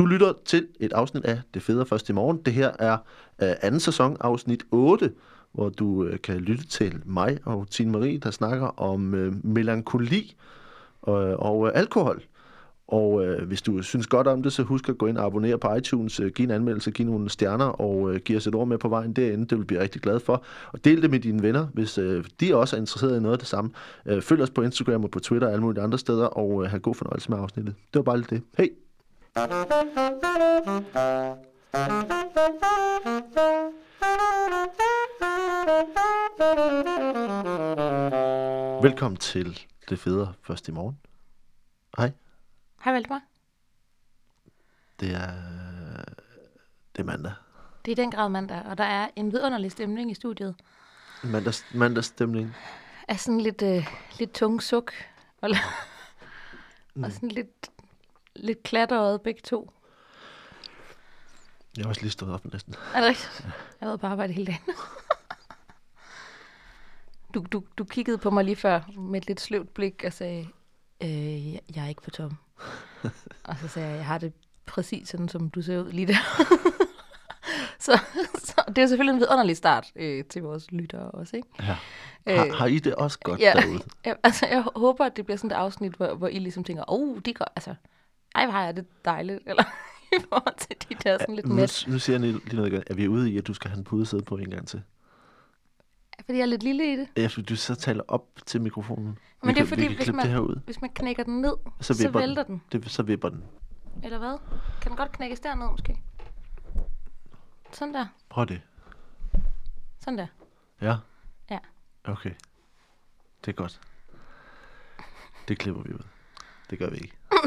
Du lytter til et afsnit af Det Fede Først i Morgen. Det her er øh, anden sæson, afsnit 8, hvor du øh, kan lytte til mig og Tine Marie, der snakker om øh, melankoli uh, og øh, alkohol. Og øh, hvis du synes godt om det, så husk at gå ind og abonnere på iTunes, øh, give en anmeldelse, give nogle stjerner og øh, give os et ord med på vejen derinde. Det vil vi blive rigtig glad for. Og del det med dine venner, hvis øh, de også er interesseret i noget af det samme. Øh, følg os på Instagram og på Twitter og alle mulige andre steder, og øh, have god fornøjelse med afsnittet. Det var bare lidt det. Hej! Velkommen til Det Fede Først i Morgen. Hej, Hej Valdemar. det er, det er mandag. Det er i den grad mandag, og der er en vidunderlig stemning i studiet. Mandags, mandagsstemning. Er sådan lidt, øh, lidt tung suk, og, Mm. og sådan lidt, lidt klatret begge to. Jeg har også lige stået op næsten. Er det rigtigt? Jeg har været på arbejde hele dagen. Du, du, du kiggede på mig lige før med et lidt sløvt blik og sagde, øh, jeg jeg er ikke på tom. og så sagde jeg, jeg har det præcis sådan, som du ser ud lige der. så, så det er selvfølgelig en vidunderlig start øh, til vores lyttere også, ikke? Ja. Har, har I det også godt ja, derude? ja, altså, jeg håber, at det bliver sådan et afsnit, hvor, hvor I ligesom tænker, åh, oh, de går, altså, ej, hvor har jeg det dejligt, eller i forhold til de der sådan lidt Nu, mæt. nu siger jeg lige noget igen. Er vi ude i, at du skal have en pudesæde på en gang til? Fordi jeg er lidt lille i det. Ja, fordi du så taler op til mikrofonen. Men vi det er kan, fordi, vi hvis man- det her ud. Hvis man knækker den ned, Så, så, vælter den. Det, så vipper den. Eller hvad? Kan den godt knækkes derned, måske? Sådan der. Prøv det. Sådan der. Ja? Ja. Okay. Det er godt. Det klipper vi ud. Det gør vi ikke.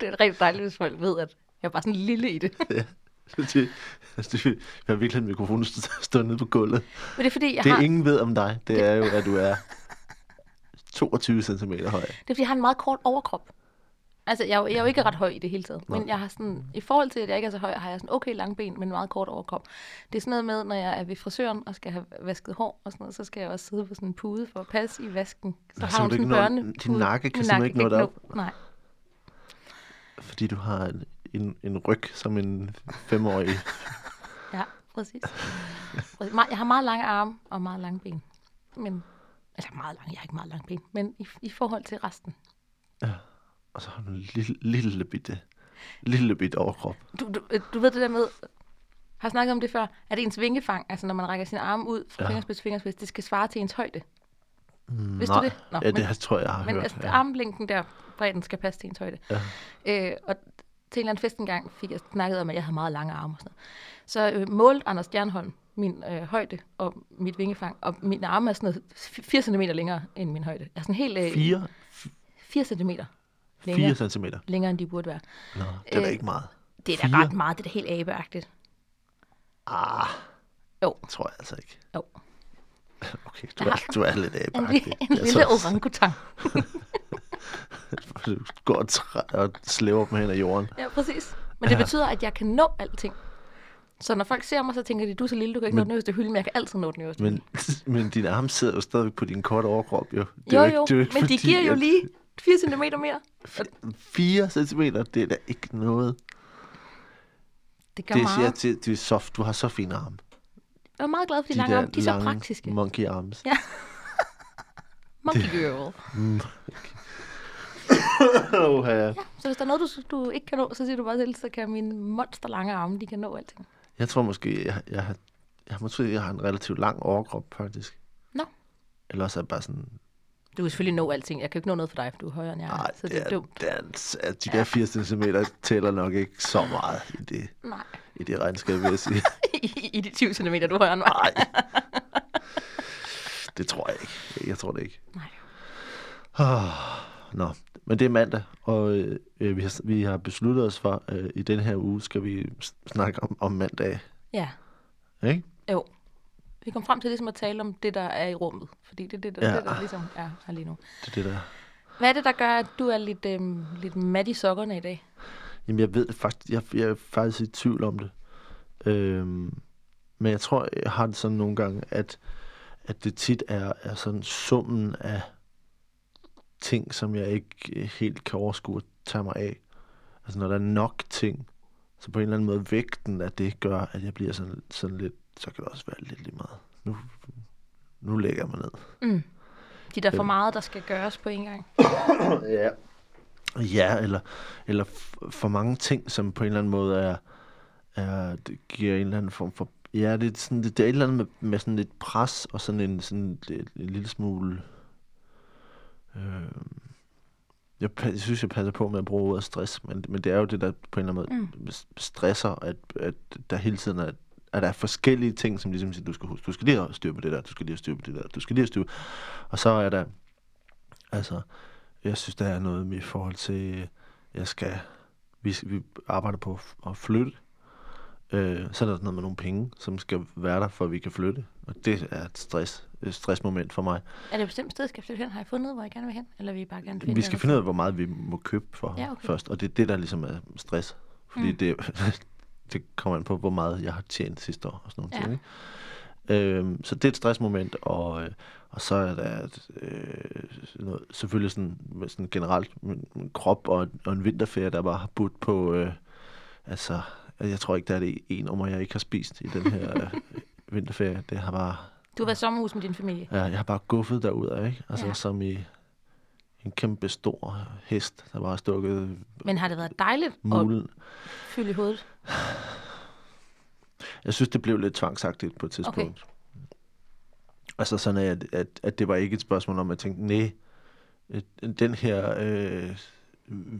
Det er rigtig dejligt, hvis folk ved, at jeg er bare sådan lille i det. det, altså, det, jeg har virkelig en mikrofon st- stående nede på gulvet. Men det er fordi, jeg Det har, ingen ved om dig, det er jo, at du er 22 cm høj. det er fordi, jeg har en meget kort overkrop. Altså, jeg er, jo, jeg er jo ikke ret høj i det hele taget. Men Nå. jeg har sådan, i forhold til, at jeg ikke er så høj, har jeg sådan okay lange ben, men en meget kort overkrop. Det er sådan noget med, når jeg er ved frisøren og skal have vasket hår og sådan noget, så skal jeg også sidde på sådan en pude for at passe i vasken. Så Nå, har hun du sådan en børne. din nakke kan simpelthen ikke nå kan derop? Nej. Fordi du har en, en, en ryg som en femårig. Ja, præcis. Jeg har meget lange arme og meget lange ben. Men, eller meget lange, jeg har ikke meget lange ben, men i, i forhold til resten. Og så har du en lille, lille bitte, lille bitte overkrop. Du, du, øh, du ved det der med, har snakket om det før, at ens vingefang, altså når man rækker sine arme ud fra Ja. fingerspids til fingerspids, det skal svare til ens højde. Mm, Vidste du det? Nå, ja, det men- har, tror jeg, jeg har Men hørt. altså, ja. armlængden der, bredden skal passe til ens højde. Ja. Øh, og til en eller anden fest engang fik jeg snakket om, at jeg havde meget lange arme og sådan noget. Så øh, målte Anders Stjernholm min øh, højde og mit vingefang, og min arme er sådan noget 4 cm længere end min højde. Altså helt øh, 4, 4 cm længere, 4 cm. længere, end de burde være. Nå, det er da Øh, ikke meget. Det er da Fire? ret meget, det er da helt abeagtigt. Ah, Jo. tror jeg altså ikke. Jo. Okay, du er, du er lidt En, abagtig. li- en lille orangutang. Du går træ, og slæver dem hen ad jorden. Ja, præcis. Men det Ja. betyder, at jeg kan nå alting. Så når folk ser mig, så tænker de, du er så lille, du kan ikke Men- nå den øverste hylde, men jeg kan altid nå den øverste Men, men din arm sidder jo stadigvæk på din korte overkrop, jo. Det jo, jo, ikke- det jo ikke men de fordi, giver jo lige 4 cm mere. 4 cm, det er da ikke noget. Det gør Det meget. siger til, det er soft. Du har så fine arme. Jeg er meget glad for de, lange arme. De er så praktiske. monkey arms. Ja. Monkey girl. oh, ja. Så hvis der er noget, du, du ikke kan nå, så siger du bare til, så kan mine monster lange arme, de kan nå alting. Jeg tror måske, jeg, jeg, jeg, har, måske, jeg har en relativt lang overkrop, faktisk. Nå. Eller også er jeg bare sådan, Du kan selvfølgelig nå alting. Jeg kan ikke nå noget for dig, for du er højere end jeg er. nej, så det, det er er, dumt. det er, de der 80 cm tæller nok ikke så meget i det, Nej. i det regnskab, vil jeg sige. I, I de 20 cm, du er højere end mig. Nej. Det tror jeg ikke. Jeg tror det ikke. Nej. Oh, nå, men det er mandag, og øh, vi, har, vi har besluttet os for, øh, i den her uge skal vi snakke om, om mandag. Ja. Ikke? Jo. Vi kom frem til ligesom at tale om det, der er i rummet. Fordi det er det, der, Ja. det, der ligesom er her lige nu. Det er det der. Hvad er det, der gør, at du er lidt, øhm, lidt mat i sokkerne i dag? Jamen, jeg ved faktisk, jeg, jeg er faktisk i tvivl om det. Øhm, men jeg tror, jeg har det sådan nogle gange, at, at det tit er, er sådan summen af ting, som jeg ikke helt kan overskue at tage mig af. Altså når der er nok ting, så på en eller anden måde vægten af det gør, at jeg bliver sådan, sådan lidt, så kan det også være lidt lige meget. Nu, nu lægger jeg mig ned. Mm. De der for Øhm. meget, der skal gøres på en gang. Ja. Ja, eller, eller for mange ting, som på en eller anden måde er, er det giver en eller anden form for... Ja, det er, sådan, det, det er et eller andet med, med sådan lidt pres, og sådan en, sådan lidt, en lille smule... Øh, jeg, jeg synes, jeg passer på med at bruge ordet stress, men, men det er jo det, der på en eller anden måde mm. stresser, at, at der hele tiden er, at der er forskellige ting, som ligesom siger, du skal huske, du skal lige have styr på det der, du skal lige have styr på det der, du skal lige have styr på... Og så er der, altså, jeg synes, der er noget med i forhold til, jeg skal, vi, vi arbejder på at- flytte, øh, så er der noget med nogle penge, som skal være der, for at vi kan flytte. Og det er et, stress, et stressmoment for mig. Er det et bestemt sted, skal jeg flytte hen? Har jeg fundet, hvor jeg gerne vil hen? Eller vil I bare gerne finde Vi skal finde ud af, hvor meget vi må købe for Ja, okay. først, og det er det, der ligesom er stress. Fordi mm. det, det kommer an på, hvor meget jeg har tjent sidste år og sådan nogle Ja. ting. Ikke? Øhm, så det er et stressmoment, og, øh, og så er der et, øh, noget, selvfølgelig sådan, sådan generelt min, min krop og, og en vinterferie, der bare har budt på, øh, altså, jeg tror ikke, der er det en nummer, jeg ikke har spist i den her øh, vinterferie. Det har bare, Du har været sommerhus med din familie. ja, jeg har bare guffet derud ikke? Altså Ja. som i en kæmpe stor hest, der bare har stukket Men har det været dejligt at mulen. fylde i hovedet? Jeg synes, det blev lidt tvangsagtigt på et tidspunkt. Okay. Altså sådan, at, at, at det var ikke et spørgsmål om, at jeg tænkte, nej, øh, den her øh,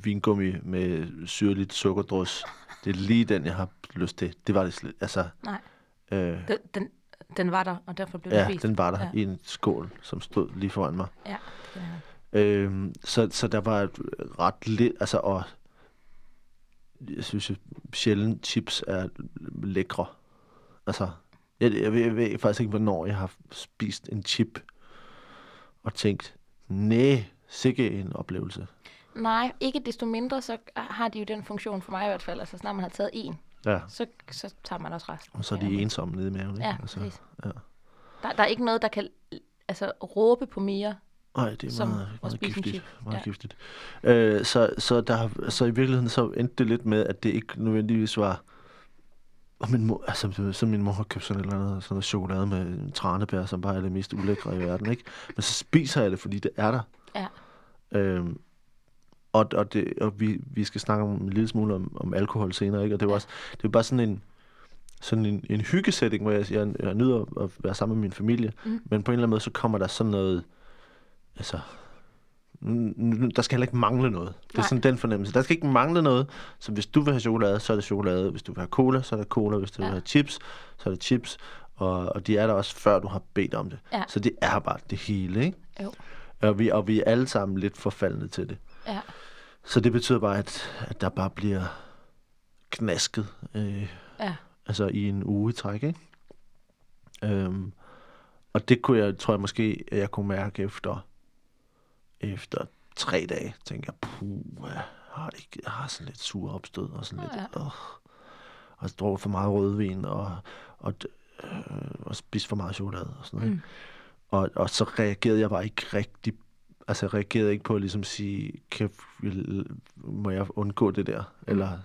vingummi med syrligt sukkerdrus, det er lige den, jeg har lyst til. Det var det slet. Altså, Nej, øh, den, den, den var der, og derfor blev den ja, spist. den var der Ja. i en skål, som stod lige foran mig. Ja, det. Øhm, så, så der var et ret lidt, altså, og jeg synes jo sjældent chips er lækre. Altså, jeg, jeg, ved, jeg ved faktisk ikke, hvornår jeg har spist en chip og tænkt, nej, sikke en oplevelse. Nej, ikke desto mindre, så har de jo den funktion for mig i hvert fald. Altså, snart man har taget en, Ja, så, så tager man også resten. og så er de ensomme nede i maven, ikke? Ja, altså, præcis. ja. Der, der er ikke noget, der kan altså, råbe på mere. Ej, det er Som meget, meget giftigt. Meget Ja. giftigt. Øh, så, så, der, så i virkeligheden så endte det lidt med, at det ikke nødvendigvis var... Og min mor, altså, så min mor har købt sådan et eller andet, sådan noget chokolade med tranebær, som bare er det mest ulækre i verden, ikke? Men så spiser jeg det, fordi det er der. Ja. Øhm, og, og, det, og vi, vi skal snakke om en lille smule om, om alkohol senere, ikke? Og det var Ja. også, det var bare sådan en, sådan en, en hyggesætning, hvor jeg, jeg, jeg nyder at være sammen med min familie, Mm. men på en eller anden måde, så kommer der sådan noget, altså, der skal heller ikke mangle noget. Det er Nej. sådan den fornemmelse. Der skal ikke mangle noget, så hvis du vil have chokolade, så er det chokolade. Hvis du vil have cola, så er det cola. Hvis du Ja. vil have chips, så er det chips. Og, og de er der også, før du har bedt om det. Ja. Så det er bare det hele, ikke? Jo. Og vi, og vi er alle sammen lidt forfaldne til det. Ja. Så det betyder bare, at, at der bare bliver knasket, øh, Ja. altså i en uge i træk, ikke? Øhm, og det kunne jeg, tror jeg måske, at jeg kunne mærke efter, efter tre dage. Tænker jeg, puh, jeg har, det ikke, jeg har sådan lidt sur opstød, og sådan lidt, Ja. øh, og drukket for meget rødvin, og, og, øh, og spist for meget chokolade, og sådan noget. Mm. Og, og så reagerede jeg bare ikke rigtig, altså jeg reagerede ikke på at ligesom sige, kan, må jeg undgå det der? Mm. Eller,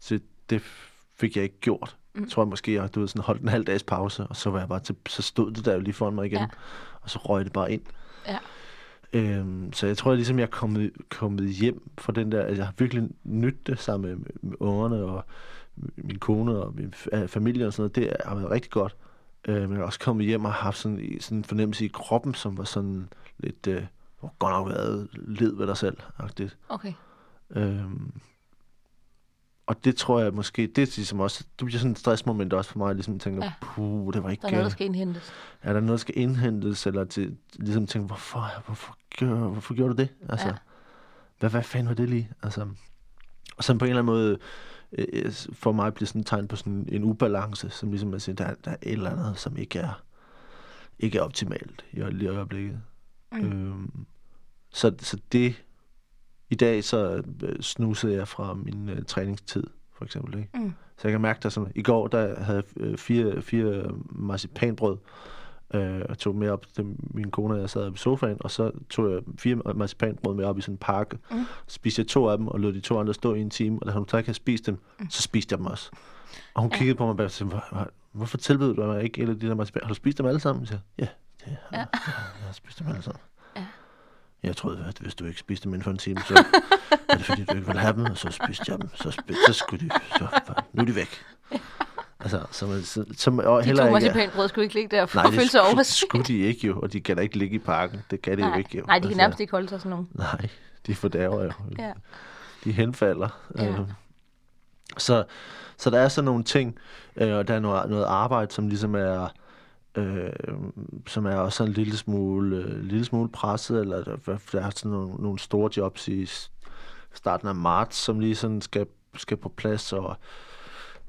så det fik jeg ikke gjort. Mm. Jeg tror jeg måske, jeg du ved, sådan holdt en halv dags pause, og så var jeg bare til, så stod det der jo lige foran mig igen, ja. og så røg det bare ind. Ja. Øhm, så jeg tror ligesom, jeg er kommet, kommet hjem fra den der, at jeg har virkelig nydt det sammen med, med ungerne og min kone og min familie og sådan noget. Det har været rigtig godt. Øh, men jeg er også kommet hjem og har haft sådan, sådan en fornemmelse i kroppen, som var sådan lidt, øh, hvor godt nok været led ved dig selv. -agtigt. Okay. Øhm, og det tror jeg måske, det er ligesom også, det bliver sådan et stressmoment også for mig, ligesom tænker, Ja. ja. puh, det var ikke, Der er noget, der øh, skal indhentes. er der noget, der skal indhentes, eller til, ligesom tænke, hvorfor, hvorfor, gør, hvorfor gjorde du det? Altså, Ja. ja. hvad, hvad fanden var det lige? Altså, og så på en eller anden måde, øh, for mig bliver sådan et tegn på sådan en ubalance, som ligesom at sige, der, der er et eller andet, som ikke er, ikke er optimalt i, lige i øjeblikket. Mm. Øhm, så, så det, i dag så øh, snusede jeg fra min øh, træningstid, for eksempel. Ikke? Mm. Så jeg kan mærke, der sådan, i går der havde jeg øh, fire, fire marcipanbrød, Øh, og tog med op til min kone, og jeg sad i sofaen, og så tog jeg fire marcipanbrød med op i sådan en pakke. Mm. Så spiste jeg to af dem, og lod de to andre stå i en time, og da hun så ikke havde spist dem, mm. så spiste jeg dem også. Og hun ja. kiggede på mig og sagde, hvor, hvor, hvorfor tilbød du mig ikke et af de der marcipan? Har du spist dem alle sammen? Jeg sagde, ja, det har ja. jeg. Jeg har spist dem alle sammen. Jeg troede, at hvis du ikke spiste dem inden for en time, så er det fordi, du ikke ville have dem, og så spiste jeg dem. Så, spiste, så skulle de, så, nu er de væk. Altså, som, som, og De heller to ikke... marcipanbrød skulle ikke ligge der for Nej, at føle sig overset. skulle de ikke jo, og de kan da ikke ligge i parken. Det kan de jo Nej, ikke jo. nej, de kan nærmest ikke holde sig sådan nogle. Nej, de fordærver jo. Ja. De henfalder. Ja. Øh, så, så der er sådan nogle ting, øh, og der er noget, noget arbejde, som ligesom er, øh, som er også en lille smule, øh, lille smule presset, eller der, der er sådan nogle, nogle store jobs i starten af marts, som lige sådan skal, skal på plads, og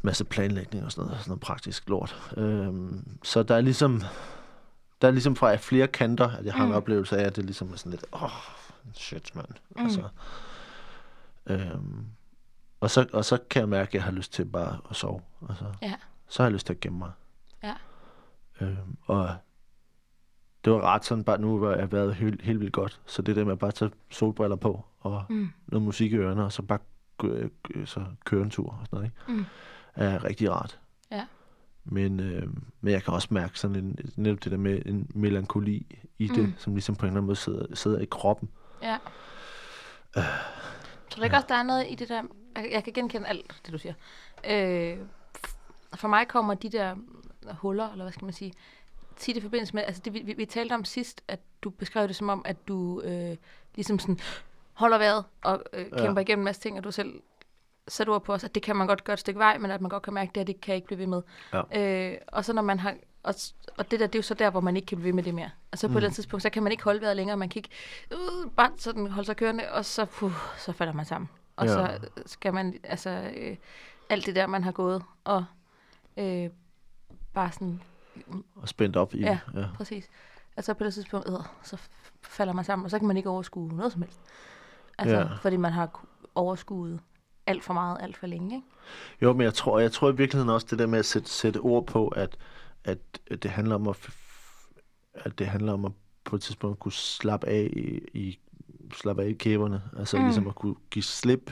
masse planlægning og sådan noget, sådan noget praktisk lort. Øh, så der er ligesom, der er ligesom fra flere kanter, at jeg har en Mm. oplevelse af, at det ligesom er sådan lidt, åh, oh, shit, mand. Mm. Altså, øhm, og, så, og så kan jeg mærke, at jeg har lyst til bare at sove. Altså, Ja. så har jeg lyst til at gemme mig. Ja. Øhm, og det var ret sådan, bare nu hvor jeg været helt, helt vildt godt. Så det der med at bare tage solbriller på, og Mm. noget musik i ørerne, og så bare øh, øh, så køre en tur og sådan noget, ikke? Mm. er rigtig rart. Ja. Men, øh, men jeg kan også mærke sådan en, netop det der med en melankoli i det, Mm. som ligesom på en eller anden måde sidder, sidder i kroppen. Ja. Tror du ikke også, der er noget i det der... Jeg, jeg kan genkende alt, det du siger. Øh, for mig kommer de der huller, eller hvad skal man sige, tit i forbindelse med... Altså det, vi, vi, vi talte om sidst, at du beskrev det som om, at du øh, ligesom sådan holder vejret og øh, kæmper ja. igennem en masse ting, og du selv sætter ord på os, at det kan man godt gøre et stykke vej, men at man godt kan mærke, at det, her, det kan ikke blive ved med. Ja. Øh, og så når man har... Og, og det der, det er jo så der, hvor man ikke kan blive ved med det mere. Og så på mm. et eller andet tidspunkt, så kan man ikke holde vejret længere, man kan ikke uh, bare sådan holde sig kørende, og så, puh, så falder man sammen. Og Ja. så skal man, altså, øh, alt det der, man har gået, og øh, bare sådan, Og spændt op i Ja. ja. præcis. Altså på det tidspunkt, øh, så falder man sammen, og så kan man ikke overskue noget som helst. Altså, Ja. fordi man har ku- overskuet alt for meget, alt for længe, ikke? Jo, men jeg tror, jeg tror i virkeligheden også det der med at sætte, sætte ord på, at, at, at det handler om at, at det handler om at på et tidspunkt kunne slappe af i, i slappe af i kæberne. Altså Mm. mm. ligesom at kunne give slip.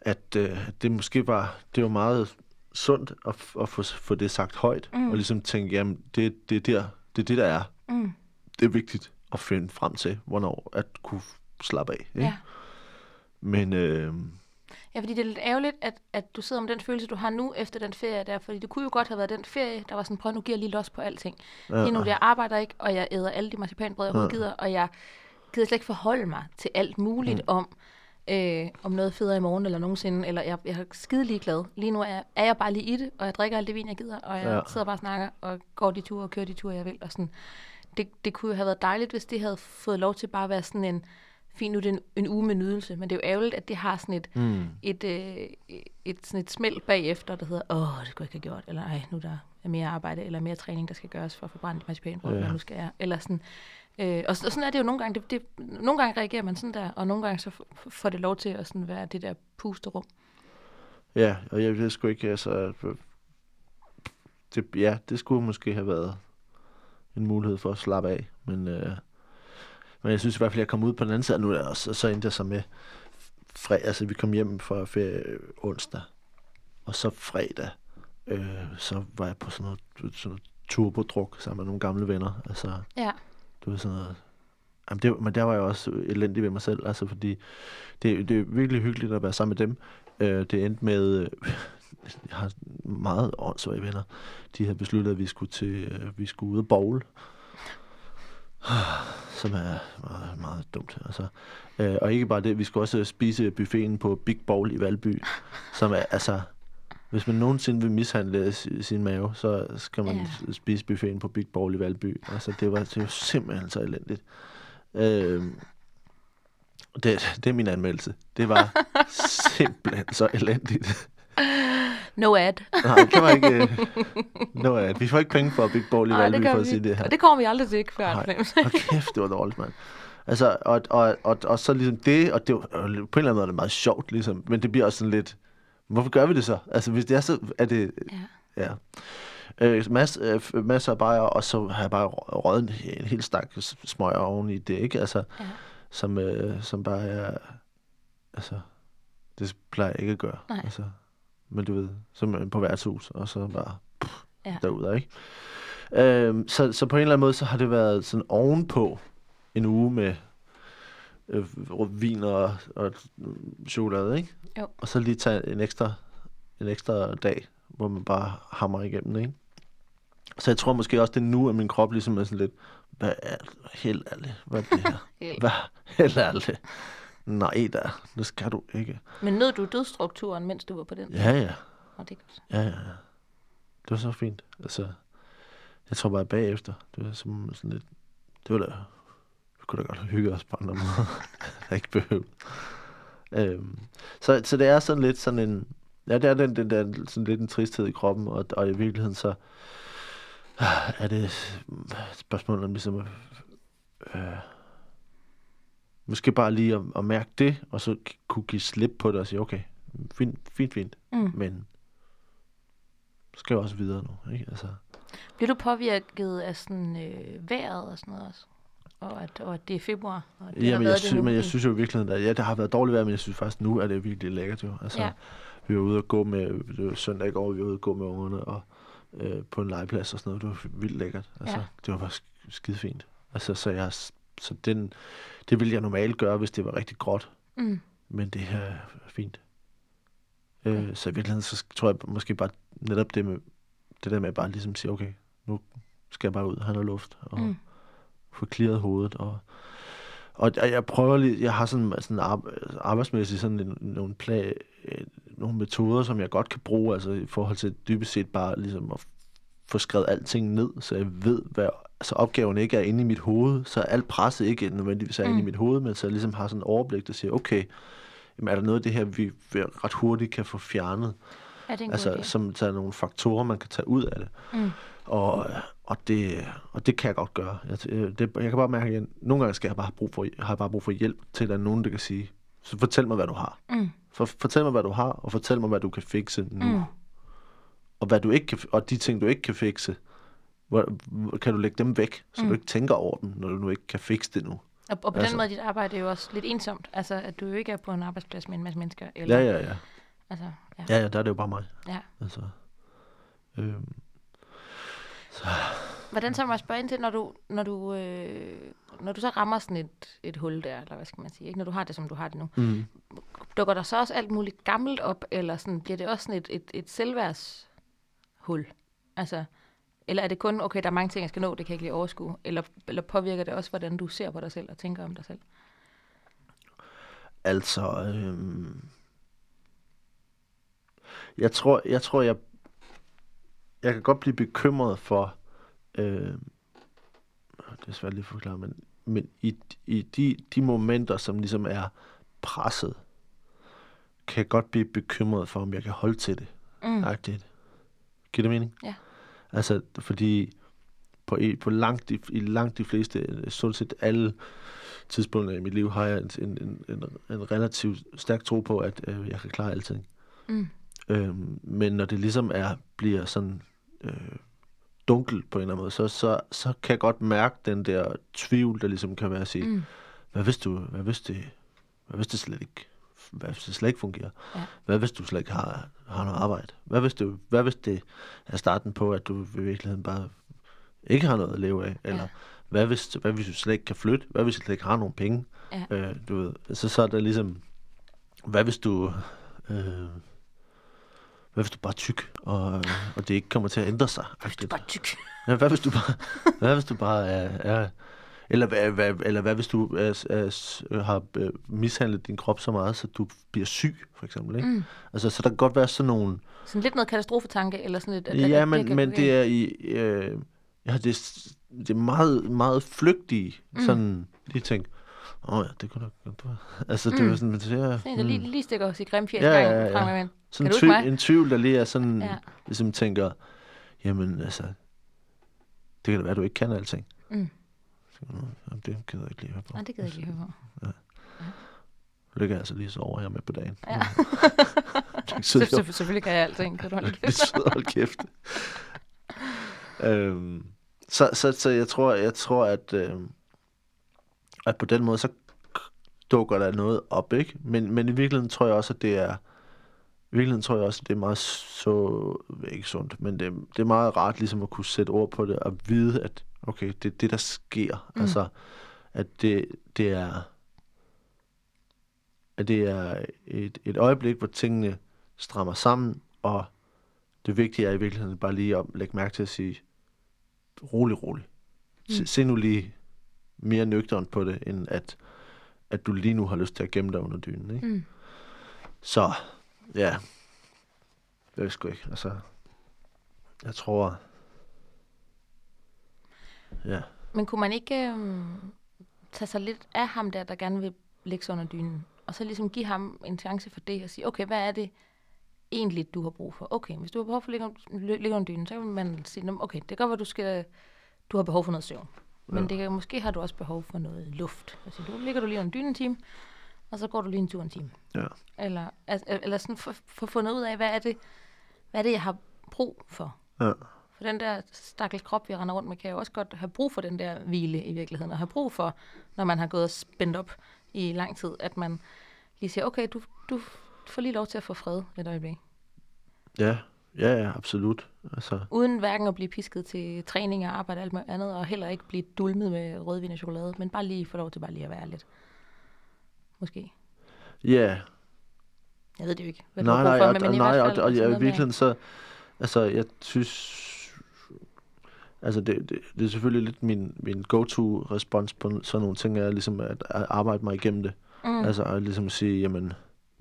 At øh, det måske var, det var meget sundt at, at få, få det sagt højt. Mm. Og ligesom tænke, jamen det, det, er der, det er det, der er. Mm. Det er vigtigt at finde frem til, hvornår at kunne slappe af. Ikke? Ja. Men øh, Ja, fordi det er lidt ærgerligt, at, at du sidder med den følelse, du har nu efter den ferie der, fordi det kunne jo godt have været den ferie, der var sådan, prøv nu giver lige los på alting. ja, Lige nu, jeg arbejder ikke, og jeg æder alle de marcipanbrød, jeg Ja. gider, og jeg gider slet ikke forholde mig til alt muligt mm. om, øh, om noget federe i morgen eller nogensinde, eller jeg, jeg er skide ligeglad. Lige nu er, jeg- er jeg bare lige i det, og jeg drikker alt det vin, jeg gider, og jeg ja. Sidder bare og snakker, og går de ture og kører de ture, jeg vil. Og sådan. Det, det kunne jo have været dejligt, hvis det havde fået lov til bare at være sådan en, fint nu er det en, en uge med nydelse, men det er jo ærgerligt, at det har sådan et, mm, et, øh, et, sådan et smæld bagefter, der hedder, åh, det skulle jeg ikke have gjort, eller ej, nu der er mere arbejde, eller mere træning, der skal gøres for at få brændt marcipanbrød, Ja. nu skal jeg, eller sådan. Øh, og, og sådan er det jo nogle gange, det, det, nogle gange reagerer man sådan der, og nogle gange så får det lov til at sådan være det der pusterum. Ja, og jeg ved sgu ikke, altså... Det, ja, det skulle måske have været en mulighed for at slappe af, men, øh, men jeg synes i hvert fald, at jeg kom ud på den anden side nu, og så, så endte jeg så med fred, altså vi kom hjem fra ferie onsdag, og så fredag, øh, så var jeg på sådan noget, sådan noget turbodruk sammen med nogle gamle venner, altså Ja. det var sådan noget... Jamen det, men der var jeg også elendig ved mig selv, altså fordi det, det er virkelig hyggeligt at være sammen med dem. Øh, det endte med, øh, jeg har meget åndssvage venner, de havde besluttet, at vi skulle, til, øh, vi skulle ud og bowl. Som er meget, meget dumt. Altså. Øh, og ikke bare det, vi skulle også spise buffeten på Big Bowl i Valby, som er, altså, hvis man nogensinde vil mishandle si- sin mave, så skal man Ja. spise buffeten på Big Bowl i Valby. Altså, det var, det var simpelthen så elendigt. Øh, det, det er min anmeldelse. Det var simpelthen så elendigt. No ad. Nej, det kan man ikke... øh, No, ad. vi får ikke penge for Big Bowl i Valby for at sige det her. Og det kommer vi aldrig til, ikke før. Nej. Hold kæft, det var dårligt, mand. Altså, og, og, og, og så ligesom det, og det var, og på en eller anden måde er det meget sjovt, ligesom, men det bliver også sådan lidt, hvorfor gør vi det så? Altså, hvis det er så, er det, Ja. ja. Øh, masse, øh, masser af bajer, og så har jeg bare røget en, en hel stak smøger oven i det, ikke? Altså, Ja. som, øh, som bare er... Altså, det plejer jeg ikke at gøre. Nej. Altså, men du ved, som på værtshus, og så bare pff, Ja. derude, ikke? Øhm, så, så på en eller anden måde, så har det været sådan ovenpå en uge med øh, vin og, og chokolade, ikke? Jo. Og så lige tage en ekstra, en ekstra dag, hvor man bare hammer igennem, ikke? Så jeg tror måske også, det er nu, at min krop ligesom er sådan lidt, hvad er det? Helt ærligt, hvad er det her? Hvad? Helt ærligt. Nej da, det skal du ikke. Men nød du dødsstrukturen, mens du var på den? Ja, ja. Og det er godt. Ja, ja, ja. Det var så fint. Altså, jeg tror bare bagefter, det var som sådan lidt, det var da, vi kunne da godt have hygget os på andre måder. jeg ikke behøvet. Øhm, så, så det er sådan lidt sådan en, ja, det er den, den der, sådan lidt en tristhed i kroppen, og, og i virkeligheden så, ah, er det et spørgsmål om ligesom, øh, måske bare lige at, at mærke det, og så kunne give slip på det og sige, okay, fint, fint, fint, Mm. men skal jo også videre nu, ikke? Altså, Bliver du påvirket af sådan øh, vejret og sådan noget også? Og at, og at det er februar? Og det har jamen, jeg, sy- men jeg synes jo i virkeligheden, at ja, det har været dårligt vejr, men jeg synes faktisk nu, er det virkelig lækkert jo. Altså, Ja. ja. vi var ude og gå med, det var søndag i går, vi var ude og gå med ungerne, og øh, på en legeplads og sådan noget, det var vildt lækkert. Altså, Ja. det var bare sk- skide fint. Altså, så jeg, så den, det ville jeg normalt gøre, hvis det var rigtig gråt, Mm. men det her er fint. Øh, så i virkeligheden, så tror jeg måske bare netop det med, det der med at bare ligesom sige, okay, nu skal jeg bare ud og have noget luft, og Mm. Få clearet hovedet. Og, og jeg prøver lige, jeg har sådan, sådan ar- arbejdsmæssigt sådan en, nogle, plag, øh, nogle metoder, som jeg godt kan bruge, altså i forhold til dybest set bare ligesom at få skrevet alting ned, så jeg ved, hvad altså opgaven ikke er inde i mit hoved, så alt presset ikke nødvendigvis er mm. inde i Mm. mit hoved, men så jeg ligesom har sådan en overblik, der siger, okay, jamen er der noget af det her, vi, ret hurtigt kan få fjernet? Er det en god Altså, idé? som der er nogle faktorer, man kan tage ud af det. Mm. Og, og, det, og det kan jeg godt gøre. Jeg, det, jeg kan bare mærke, at nogle gange skal jeg bare have brug for, har jeg bare brug for hjælp til, at nogen, der kan sige, så fortæl mig, hvad du har. Mm. For, fortæl mig, hvad du har, og fortæl mig, hvad du kan fikse nu. Mm. Og, hvad du ikke kan, og de ting, du ikke kan fikse, hvor, kan du lægge dem væk, så. Mm. du ikke tænker over dem, når du nu ikke kan fikse det nu. Og, og på Altså- den måde, dit arbejde er jo også lidt ensomt. Altså, at du jo ikke er på en arbejdsplads med en masse mennesker. Eller, Ja, ja, ja. Altså, ja. Ja, ja, der er det jo bare mig. ja. Altså, øhm, Hvordan så må jeg spørge ind til, når du, når du, øh, når du så rammer sådan et, et hul der, eller hvad skal man sige, ikke? når du har det, som du har det nu, mm. dukker der så også alt muligt gammelt op, eller sådan, bliver det også sådan et, et, et selvværdshul? Altså, eller er det kun, okay, der er mange ting, jeg skal nå, det kan jeg ikke lige overskue, eller, eller påvirker det også, hvordan du ser på dig selv og tænker om dig selv? Altså, øhm, jeg tror, jeg tror, jeg, jeg kan godt blive bekymret for, øh, det er svært lige at forklare, men, men i, i de, de momenter, som ligesom er presset, kan jeg godt blive bekymret for, om jeg kan holde til det. Mm. Agtigt. Giver det mening? Ja. Altså, fordi på, på langt de, i langt de fleste, sådan set alle tidspunkter i mit liv, har jeg en, en, en, en, en relativt stærk tro på, at øh, jeg kan klare alting. Mm. Øhm, men når det ligesom er, bliver sådan øh, dunkelt på en eller anden måde, så, så, så kan jeg godt mærke den der tvivl, der ligesom kan være at sige, Mm. hvad hvis du, hvad hvis det, hvad hvis det slet ikke, hvad hvis det slet ikke fungerer? Ja. Hvad hvis du slet ikke har, har noget arbejde? Hvad hvis, du, hvad hvis det er starten på, at du i virkeligheden bare ikke har noget at leve af? Eller Ja. hvad, hvis, hvad hvis du slet ikke kan flytte? Hvad hvis du slet ikke har nogen penge? Ja. Øh, du ved, så, så er der ligesom, hvad hvis du, øh, hvad hvis du bare er tyk, og, og det ikke kommer til at ændre sig? Du er bare tyk. Ja, hvad hvis du bare, hvad hvis du bare er, er eller, hvad, hvad, eller hvad hvis du er, er, har øh, mishandlet din krop så meget, så du bliver syg, for eksempel. Ikke? Mm. Altså, så der kan godt være sådan nogle... Sådan lidt noget katastrofetanke, eller sådan lidt... at- Ja, at men, kan men det er i... Øh, ja, det, er- det er meget, meget flygtige, Mm. sådan lige tænk, åh oh, ja, det kunne da godt være. Altså, det Mm. var sådan, men det er, Sådan en, der lige, lige stikker sit grimme fjæs Ja, ja, ja, gang ja. med sådan Kan huske mig? en tvivl, der lige er sådan, Ja. ja. ligesom tænker, jamen altså, det kan da være, du ikke kan alting. Mm. Så, "Nå, jamen, det gider jeg ikke lige høre på. Nej, det gider jeg ikke lige høre på. Det kan jeg altså lige sove her med på dagen. Ja. det Så, sidder så, selvfølgelig kan jeg alting. Kan du holde det kæft? sidder hold kæft. øhm, så, så, så jeg tror, jeg tror at, øh, at på den måde, så dukker der noget op, ikke? Men, men i virkeligheden tror jeg også, at det er, i virkeligheden tror jeg også, at det er meget så, ikke sundt, men det, det er meget rart ligesom at kunne sætte ord på det og vide, at okay, det er det, der sker. Mm. Altså, at det, det er, at det er et, et øjeblik, hvor tingene strammer sammen, og det vigtige er i virkeligheden bare lige at lægge mærke til at sige, rolig, rolig. Se, mm. se nu lige mere nøgternt på det, end at, at du lige nu har lyst til at gemme dig under dynen. Ikke? Mm. Så, ja. Jeg ved sgu ikke. Altså, jeg tror... Ja. Men kunne man ikke øhm, tage sig lidt af ham der, der gerne vil ligge sig under dynen? Og så ligesom give ham en chance for det og sige, okay, hvad er det egentlig, du har brug for? Okay, hvis du har behov for at ligge, ligge under dynen, så kan man sige, okay, det godt være, du skal du har behov for noget søvn. Men ja. det kan, måske har du også behov for noget luft. Altså, du ligger du lige under dynen en time, og så går du lige en tur en time. Ja. Eller, altså, eller sådan for, for finde ud af, hvad er, det, hvad er det, jeg har brug for? Ja. For den der stakkels krop, vi render rundt med, kan jo også godt have brug for den der hvile i virkeligheden, og have brug for, når man har gået og spændt op i lang tid, at man lige siger, okay, du, du får lige lov til at få fred et øjeblik. Ja, Ja, ja, absolut. Altså. Uden hverken at blive pisket til træning og arbejde og alt andet, og heller ikke blive dulmet med rødvin og chokolade, men bare lige få lov til bare lige at være lidt. Måske. Ja. Jeg ved det jo ikke. Hvad nej, nej, for, og, men nej, og, og, og ja, i virkeligheden så, altså, jeg synes, altså det, det, det er selvfølgelig lidt min, min go-to-respons på sådan nogle ting, er ligesom at, at arbejde mig igennem det. Mm. Altså at ligesom sige, jamen,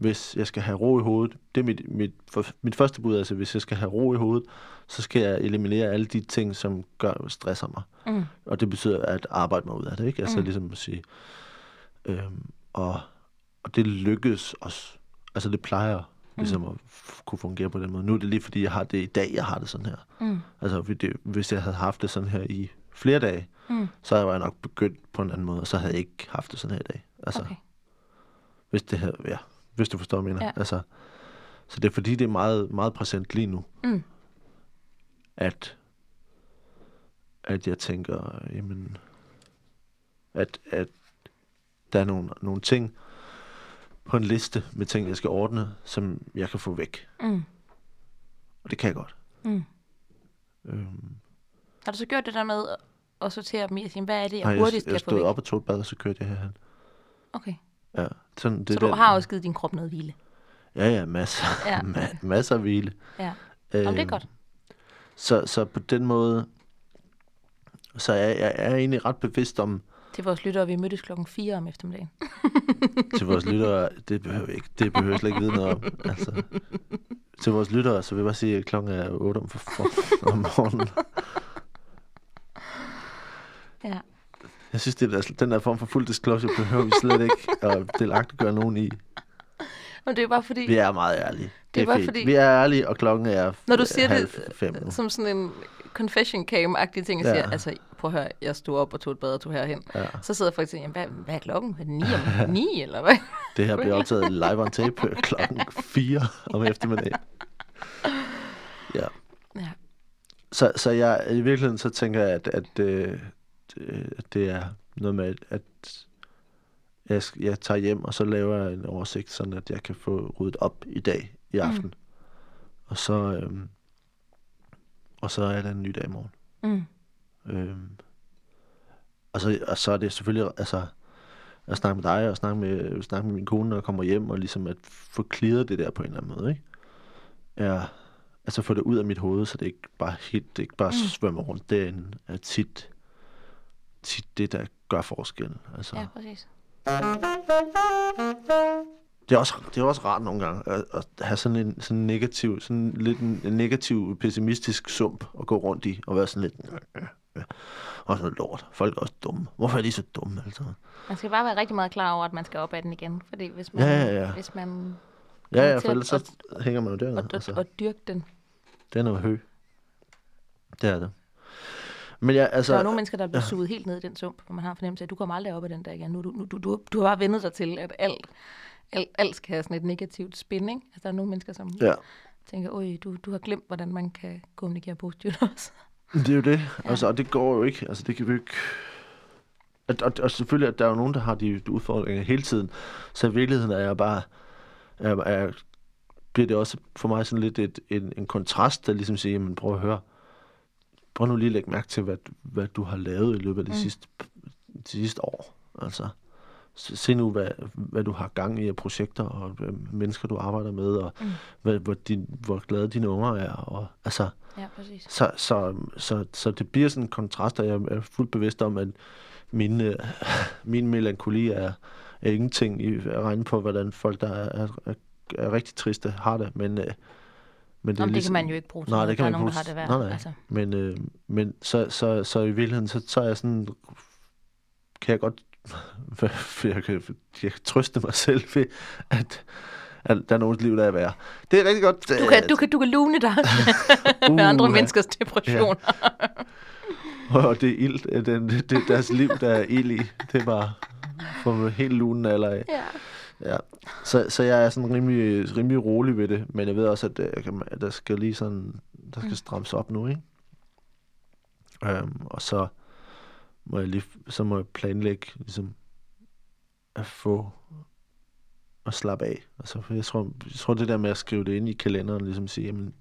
hvis jeg skal have ro i hovedet, det er mit, mit, for, mit første bud, altså hvis jeg skal have ro i hovedet, så skal jeg eliminere alle de ting, som gør, stresser mig. Mm. Og det betyder at arbejde mig ud af det, ikke? Altså mm. ligesom at sige, øhm, og, og det lykkes også. Altså det plejer ligesom mm. at kunne fungere på den måde. Nu er det lige fordi, jeg har det i dag, jeg har det sådan her. Mm. Altså det, hvis jeg havde haft det sådan her i flere dage, mm. så havde jeg nok begyndt på en anden måde, og så havde jeg ikke haft det sådan her i dag. Altså, okay. Hvis det havde, ja hvis du forstår, hvad jeg mener. Ja. Altså, så det er fordi, det er meget, meget præsent lige nu, mm. at, at jeg tænker, jamen, at, at der er nogle, nogle ting på en liste med ting, jeg skal ordne, som jeg kan få væk. Mm. Og det kan jeg godt. Mm. Øhm. Har du så gjort det der med at sortere dem i og sige, hvad er det, jeg Nej, hurtigst jeg, jeg kan få væk? Jeg stod op og tog et bad, og så kørte jeg herhen. Okay. Ja, sådan, det så du der, har også givet din krop noget hvile? Ja, ja, masser, ja. Ma- masser af hvile. Ja, øhm, Jamen, det er godt. Så, så på den måde, så jeg, jeg er egentlig ret bevidst om... Til vores lyttere, vi mødtes klokken 4 om eftermiddagen. til vores lyttere, det behøver ikke, det behøver slet ikke vide noget om. Altså, til vores lyttere, så vil jeg bare sige, at klokken er 8 om, for, for, om morgenen. Ja. Jeg synes, det er, den der form for fuld disclosure behøver vi slet ikke at gøre nogen i. Men det er bare fordi... Vi er meget ærlige. Det, det er, bare fint. fordi... Vi er ærlige, og klokken er Når du siger det fem nu. som sådan en confession cam-agtig ting, og ja. siger, altså, prøv at høre, jeg stod op og tog et bad og tog herhen. Ja. Så sidder folk og siger, hvad, hvad er klokken? Er det 9 om 9, eller hvad? Det her bliver optaget live on tape klokken 4 om eftermiddagen. Ja. ja. Så, så jeg, i virkeligheden så tænker jeg, at, at, øh, at det er noget med, at jeg, jeg tager hjem, og så laver jeg en oversigt, sådan at jeg kan få ryddet op i dag, i mm. aften. Mm. Og så øhm, og så er der en ny dag i morgen. Mm. Øhm, og, så, og så er det selvfølgelig, altså, at snakke med dig, og snakke med, snakke med min kone, når jeg kommer hjem, og ligesom at få clearet det der på en eller anden måde, ikke? Ja, altså få det ud af mit hoved, så det ikke bare helt, det ikke bare mm. svømmer rundt. Er, en, er tit, tit det, der gør forskel. Altså. Ja, præcis. Det er også, det er også rart nogle gange at, at have sådan en sådan negativ, sådan lidt en, en negativ, pessimistisk sump at gå rundt i, og være sådan lidt, øh, øh, og sådan lort. Folk er også dumme. Hvorfor er de så dumme, altså? Man skal bare være rigtig meget klar over, at man skal op ad den igen, fordi hvis man, ja, ja, ja. hvis man Ja, ja, for ellers så hænger man jo der. Og, altså. og dyrke den. Den er jo hø. Det er det. Men ja, altså, der er nogle mennesker, der bliver suget helt ned i den sump, hvor man har fornemmelse af, at du kommer aldrig op af den der igen. Nu, du, du, du, du har bare vendet dig til, at alt, alt, alt skal have sådan et negativt spin, ikke? Altså, der er nogle mennesker, som ja. tænker, oj, du, du har glemt, hvordan man kan kommunikere positivt også. Det er jo det. Ja. Altså, og det går jo ikke. Altså, det kan vi ikke... Og, og, og selvfølgelig, at der er jo nogen, der har de, de udfordringer hele tiden. Så i virkeligheden er jeg bare... Er, er, bliver det også for mig sådan lidt et, en, en kontrast, der ligesom siger, men prøv at høre. Prøv nu lige at lægge mærke til, hvad, hvad du har lavet i løbet af de, mm. sidste, de sidste år. Altså, se nu, hvad, hvad du har gang i af projekter, og hvad mennesker, du arbejder med, og mm. hvad, hvor, din, hvor glade dine unger er. Og, altså, ja, præcis. Så, så, så, så det bliver sådan en kontrast, og jeg er fuldt bevidst om, at min, øh, min melankoli er, er ingenting i at regne på, hvordan folk, der er, er, er rigtig triste, har det. Men, øh, men det, det ligesom, kan man jo ikke bruge til nej, det kan man er nogen, der har det værd. Nej, nej. Altså. Men, øh, men så, så, så i virkeligheden, så, så er jeg sådan, kan jeg godt jeg kan, jeg kan trøste mig selv ved, at, at der er nogens liv, der er værd. Det er rigtig godt. Du kan, du kan, du kan lune dig uh, med andre menneskers depression. Ja. Og det er ild, den, det, er deres liv, der er ild i. Det var for helt lunen eller af. Ja. Ja, så, så jeg er sådan rimelig, rimelig rolig ved det, men jeg ved også, at, øh, at der skal lige sådan, der skal mm. strammes op nu, ikke? Um, og så må jeg lige, så må jeg planlægge, ligesom, at få at slappe af. Altså, jeg tror, jeg tror, det der med at skrive det ind i kalenderen, ligesom sige, jamen,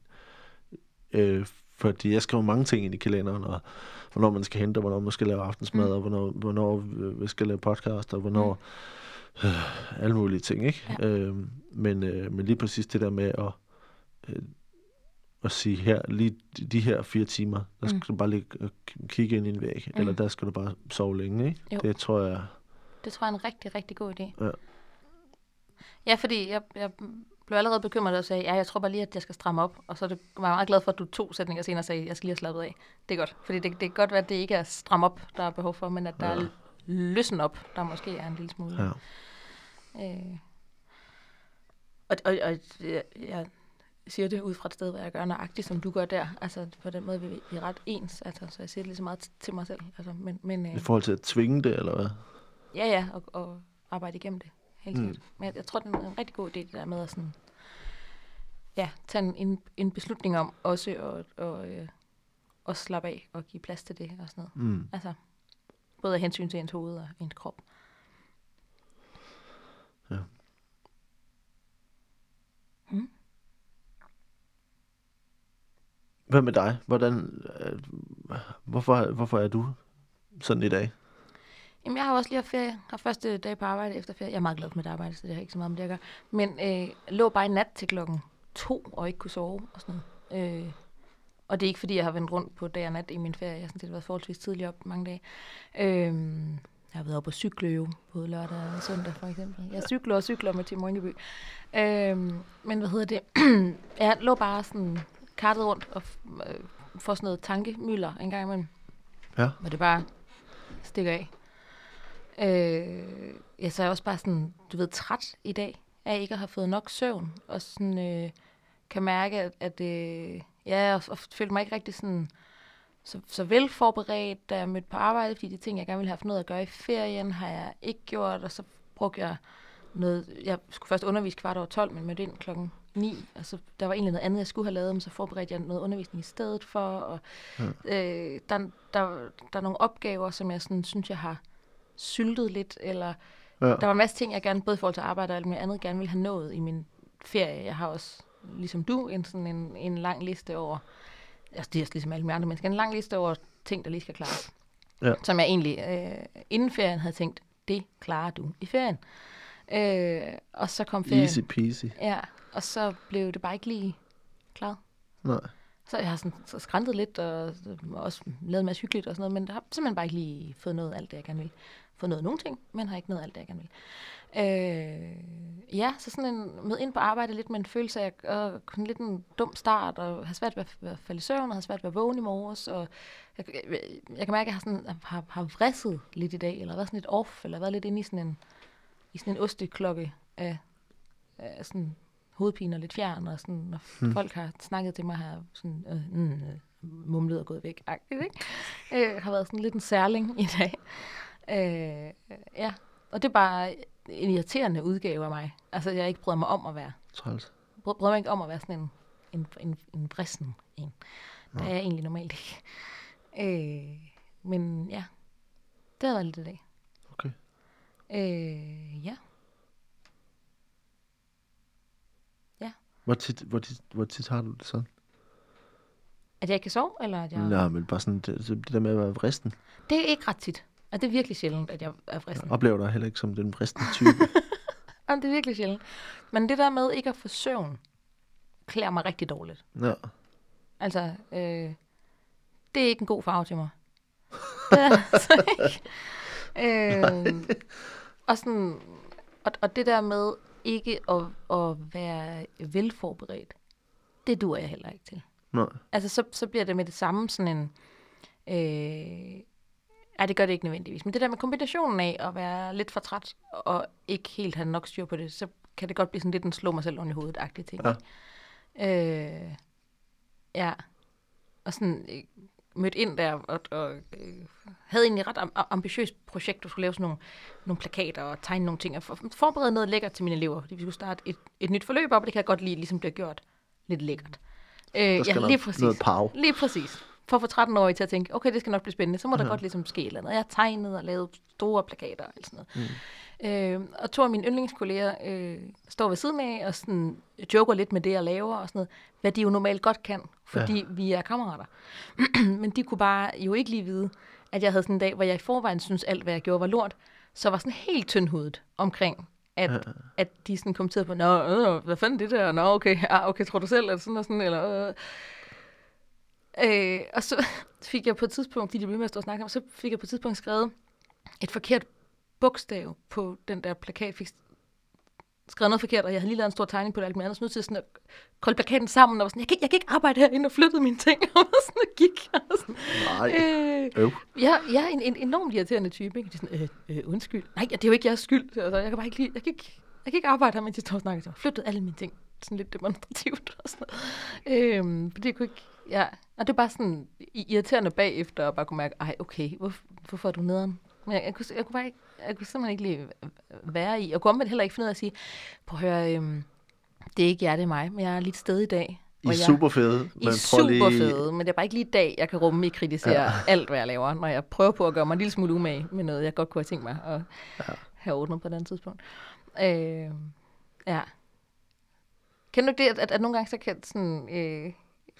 øh, fordi jeg skriver mange ting ind i kalenderen, og hvornår man skal hente, og hvornår man skal lave aftensmad, mm. og hvornår, hvornår vi skal lave podcast, og hvornår mm. Øh, alle mulige ting, ikke? Ja. Øh, men, øh, men lige præcis det der med at øh, at sige her, lige de her fire timer, der skal mm. du bare ligge og kigge ind i en væg, mm. eller der skal du bare sove længe, ikke? Jo. Det tror jeg... Det tror jeg er en rigtig, rigtig god idé. Ja. Ja, fordi jeg, jeg blev allerede bekymret og sagde, ja, jeg tror bare lige, at jeg skal stramme op. Og så det, var jeg meget glad for, at du to sætninger senere sagde, jeg skal lige have slappet af. Det er godt, fordi det, det kan godt være, at det ikke er stram op, der er behov for, men at der ja. er løsen op, der måske er en lille smule. Ja. Øh. Og, og, og jeg, siger det ud fra et sted, hvor jeg gør nøjagtigt, som du gør der. Altså på den måde, vi, vi er ret ens. Altså, så jeg siger det lige så meget til mig selv. Altså, men, men, øh, I forhold til at tvinge det, eller hvad? Ja, ja, og, og arbejde igennem det. Helt mm. Men jeg, jeg tror, det er en rigtig god idé, det der med at sådan, ja, tage en, en beslutning om også at, og, øh, at slappe af og give plads til det og sådan noget. Mm. Altså, både af hensyn til ens hoved og ens krop. Ja. Mm. Hvad med dig? Hvordan, øh, hvorfor, hvorfor er du sådan i dag? Jamen, jeg har også lige haft ferie. Har første dag på arbejde efter ferie. Jeg er meget glad for mit arbejde, så det har ikke så meget med det at gøre. Men øh, lå bare i nat til klokken to og ikke kunne sove og sådan noget. Øh, og det er ikke, fordi jeg har vendt rundt på dag og nat i min ferie. Jeg har sådan set været forholdsvis tidligt op mange dage. Øh, jeg har været oppe på cykle jo, både lørdag og søndag for eksempel. Jeg cykler og cykler med Tim Rynkeby. Øh, men hvad hedder det? jeg lå bare sådan kartet rundt og øh, får sådan noget tankemøller en gang imellem. Ja. Hvor det bare stikker af. Øh, ja, så er jeg også bare sådan, du ved, træt i dag af ikke at have fået nok søvn. Og sådan øh, kan mærke, at, at øh, ja, og, og følte mig ikke rigtig sådan så, så vel forberedt, da jeg mødte på arbejde, fordi de ting, jeg gerne ville have haft noget at gøre i ferien, har jeg ikke gjort, og så brugte jeg noget, jeg skulle først undervise kvart over 12, men mødte ind klokken 9, og så der var egentlig noget andet, jeg skulle have lavet, men så forberedte jeg noget undervisning i stedet for, og ja. øh, der, der, der er nogle opgaver, som jeg sådan, synes, jeg har syltet lidt, eller ja. der var en masse ting, jeg gerne, både i forhold til arbejde og alt muligt andet, gerne ville have nået i min ferie. Jeg har også, ligesom du, en, sådan en, en lang liste over, altså det er ligesom alle andre mennesker, en lang liste over ting, der lige skal klares. Ja. Som jeg egentlig øh, inden ferien havde tænkt, det klarer du i ferien. Øh, og så kom ferien. Easy peasy. Ja, og så blev det bare ikke lige klaret. Nej. Så jeg har sådan så skræntet lidt, og også lavet en masse hyggeligt og sådan noget, men der har simpelthen bare ikke lige fået noget af alt det, jeg gerne vil. Fået noget nogle ting, men har ikke noget alt det, jeg gerne vil. Øh, ja, så sådan en med ind på arbejde lidt med en følelse af at kunne lidt en dum start, og have svært ved at falde i søvn, og have svært ved at vågne i morges, og jeg, jeg, jeg kan mærke, at jeg har, sådan, har, har vrisset lidt i dag, eller været sådan lidt off, eller været lidt inde i sådan en, i sådan en osteklokke af, af sådan hovedpine og lidt fjern, og sådan, når hmm. folk har snakket til mig, har sådan, øh, mm, øh, mumlet og gået væk. Agtigt, ikke? Øh, har været sådan lidt en særling i dag. Øh, ja, og det er bare en irriterende udgave af mig. Altså, jeg ikke bryder mig om at være. Træls. Bryder mig ikke om at være sådan en, en, en, en brissen en. Der er jeg egentlig normalt ikke. Øh, men ja, det har været lidt i dag. Okay. Øh, ja. Hvor tit, hvor, tit, hvor tit har du det sådan? At jeg ikke kan sove, eller at jeg... Ja. Nej, men bare sådan det, det der med at være vristen. Det er ikke ret tit. Og det er virkelig sjældent, at jeg er fristen. Jeg oplever dig heller ikke som den vristende type. Jamen, det er virkelig sjældent. Men det der med ikke at få søvn, klæder mig rigtig dårligt. ja. Altså, øh, det er ikke en god farve til mig. Det er altså ikke. Øh, og, sådan, og, og det der med ikke at, at være velforberedt, det duer jeg heller ikke til. Nej. Altså, så, så bliver det med det samme sådan en... Øh, ej, det gør det ikke nødvendigvis. Men det der med kombinationen af at være lidt for træt og ikke helt have nok styr på det, så kan det godt blive sådan lidt en slå mig selv oven i hovedet-agtig ting. Ja. Ja. Øh, ja. Og sådan øh, mødte ind der og, og øh, havde egentlig et ret am- ambitiøst projekt, du skulle lave sådan nogle, nogle plakater og tegne nogle ting og for, forberede noget lækkert til mine elever, fordi vi skulle starte et, et nyt forløb op, og det kan jeg godt lide, ligesom bliver gjort lidt lækkert. Øh, ja, lige præcis. noget pow. Lige præcis. For at få 13-årige til at tænke, okay, det skal nok blive spændende, så må der Ja. godt ligesom ske et eller andet. Jeg har tegnet og lavet store plakater og sådan noget. Mm. Øh, og to af mine yndlingskolleger øh, står ved siden af og sådan joker lidt med det, jeg laver og sådan noget, hvad de jo normalt godt kan, fordi ja. vi er kammerater. Men de kunne bare jo ikke lige vide, at jeg havde sådan en dag, hvor jeg i forvejen synes alt, hvad jeg gjorde, var lort, så var sådan helt tyndhudet omkring, at, ja. at de sådan kommenterede på, nå, øh, hvad fanden det der? Nå, okay, ah, okay, tror du selv, eller sådan og sådan, eller... Øh. Øh, og så fik jeg på et tidspunkt, de blev med at stå og snakke om, så fik jeg på et tidspunkt skrevet et forkert bogstav på den der plakat. Fik skrevet noget forkert, og jeg havde lige lavet en stor tegning på det alt andet, så nødt til sådan at kolde plakaten sammen, og var sådan, jeg kan, ikke- jeg kan ikke arbejde herinde og flyttede mine ting, og sådan og gik. Og sådan, Nej. øh, Øv. jeg, jeg er en, en enormt irriterende type, ikke? De er sådan, øh, øh, undskyld. Nej, det er jo ikke jeres skyld. Altså, jeg kan bare ikke lide, jeg kan ikke, jeg kan ikke arbejde her, mens de står og snakker. Jeg har flyttet alle mine ting, sådan lidt demonstrativt og sådan noget. For det kunne ikke, ja. Og det er bare sådan irriterende bagefter, at bare kunne mærke, ej, okay, hvor, hvorfor er du nederen? Men jeg, jeg, kunne, jeg, kunne bare ikke, jeg kunne simpelthen ikke lide være i. Jeg kunne omvendt heller ikke finde ud af at sige, prøv at høre, øhm, det er ikke jer, det er mig, men jeg er lidt sted i dag. I er super fede. I er super fede, men det er bare ikke lige i dag, jeg kan rumme, I kritiserer ja. alt, hvad jeg laver, når jeg prøver på at gøre mig en lille smule umage med noget, jeg godt kunne have tænkt mig at ja. have ordnet på et andet tidspunkt. Øh, ja. Kender du det, at, at, at nogle gange så kan sådan, øh,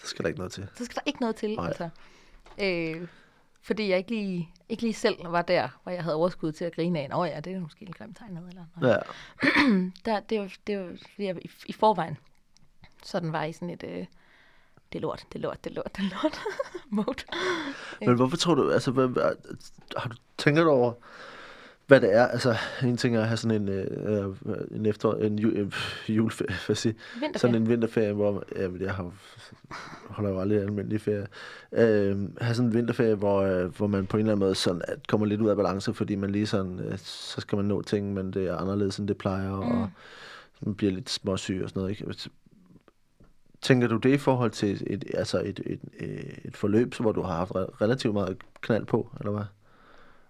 Så skal der ikke noget til. så skal der ikke noget til, Nej. altså. Øh, fordi jeg ikke lige, ikke lige selv var der, hvor jeg havde overskud til at grine af, nå ja, det er måske en grim tegnet, eller noget. Ja. Der, det, var, det var, fordi jeg i, i forvejen sådan var i sådan et, øh, det er lort, det er lort, det er lort, det er lort mode. Men hvorfor tror du, altså, hvad, hvad, har du tænkt over, hvad det er? Altså, en ting er at have sådan en, øh, øh, en efter, en ju, øh, juleferie, hvad siger, sådan en vinterferie, hvor, men jeg har, holder jo aldrig almindelig ferie. Øh, have sådan en vinterferie, hvor, øh, hvor man på en eller anden måde sådan, at kommer lidt ud af balance, fordi man lige sådan, øh, så skal man nå ting, men det er anderledes, end det plejer, mm. og man bliver lidt småsyg og sådan noget, ikke? Tænker du det i forhold til et, et, altså et, et, et, et forløb, hvor du har haft re- relativt meget knald på, eller hvad?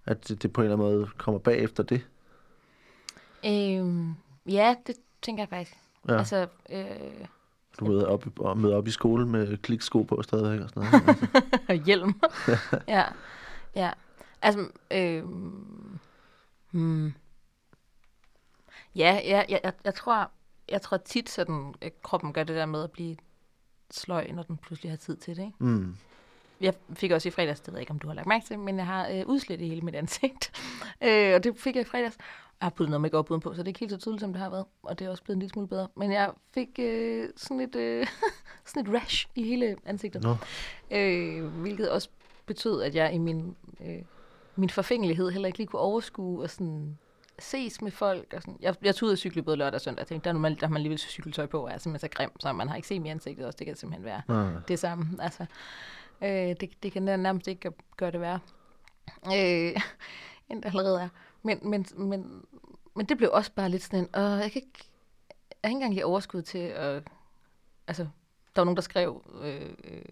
At det, det på en eller anden måde kommer bagefter det? Øhm, ja, det tænker jeg faktisk. Ja. Altså, øh, Du møder op, og op i skole med kliksko på stadigvæk og sådan noget. Altså, hjelm. ja, ja. Altså, øh, hmm. Ja, ja, ja jeg, jeg, tror, jeg tror tit, sådan, øh, kroppen gør det der med at blive sløj, når den pludselig har tid til det. Ikke? mm. Jeg fik også i fredags, det ved jeg ikke, om du har lagt mærke til, men jeg har øh, udslet i hele mit ansigt. øh, og det fik jeg i fredags. Jeg har puttet noget makeup udenpå, så det er ikke helt så tydeligt, som det har været. Og det er også blevet en lille smule bedre. Men jeg fik øh, sådan, et, øh, sådan et rash i hele ansigtet. Nå. Øh, hvilket også betød, at jeg i min, øh, min forfængelighed heller ikke lige kunne overskue og sådan ses med folk. Og sådan. Jeg, jeg tog ud og cykle både lørdag og søndag. Jeg tænkte, der, er normalt, der har man alligevel cykeltøj på, og er simpelthen så grim, så man har ikke set i ansigtet også. Det kan simpelthen være Nej. det samme. Altså, øh, det, det kan nærmest ikke gøre- det værre, øh, end det allerede er. Men, men, men, men det blev også bare lidt sådan en, øh, jeg kan ikke, jeg har ikke engang lige overskud til at, altså, der var nogen, der skrev øh, øh,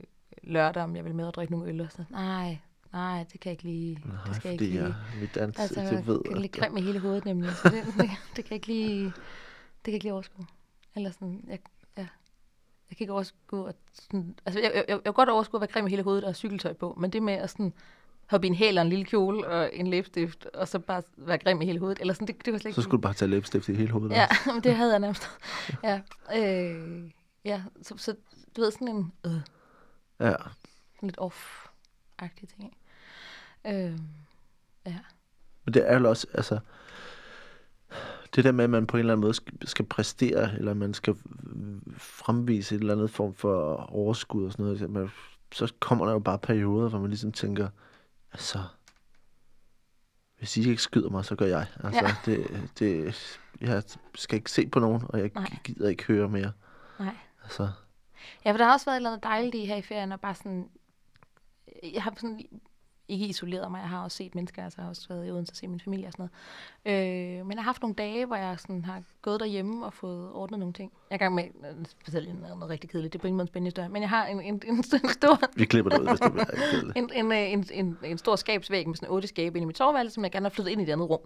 lørdag, om jeg ville med at drikke nogle øl, og sådan, nej, nej, det kan jeg ikke lige, Nej, det skal jeg ikke lige. jeg, mit ansigt, Altså, det ved jeg er lidt grim i hele hovedet nemlig, så det, det, det kan jeg ikke lige, det kan jeg ikke lige overskue. Eller sådan, jeg, jeg kan ikke overskue at sådan, altså jeg, jeg, jeg, jeg kan godt overskue at være grim i hele hovedet og cykeltøj på, men det med at sådan hoppe i en hæl og en lille kjole og en læbstift, og så bare være grim i hele hovedet, eller sådan, det, det var slet ikke... Så skulle du bare tage læbestift i hele hovedet. Ja, men det havde jeg nærmest. ja, øh, ja så, så du ved, sådan en øh, ja. lidt off-agtig ting? Øh, ja. Men det er jo også, altså, det der med, at man på en eller anden måde skal, præstere, eller man skal fremvise et eller andet form for overskud og sådan noget, man, så kommer der jo bare perioder, hvor man ligesom tænker, altså, hvis I ikke skyder mig, så gør jeg. Altså, Ja. det, det, jeg skal ikke se på nogen, og jeg Nej. gider ikke høre mere. Nej. Altså, Ja, for der har også været et eller andet dejligt i her i ferien, og bare sådan, jeg har sådan ikke isoleret mig, jeg har også set mennesker, altså jeg har også været i Odense og set min familie og sådan noget. Øh, men jeg har haft nogle dage, hvor jeg sådan har gået derhjemme og fået ordnet nogle ting. Jeg er i gang med, øh, specielt noget, noget rigtig kedeligt, det er på ingen måde en spændende historie, men jeg har en, en, en, en stor, vi klipper det ud, hvis det bliver en, en, øh, en, en, en stor skabsvæg med sådan otte skabe ind i mit soveværelse, som jeg gerne har flyttet ind i et andet rum.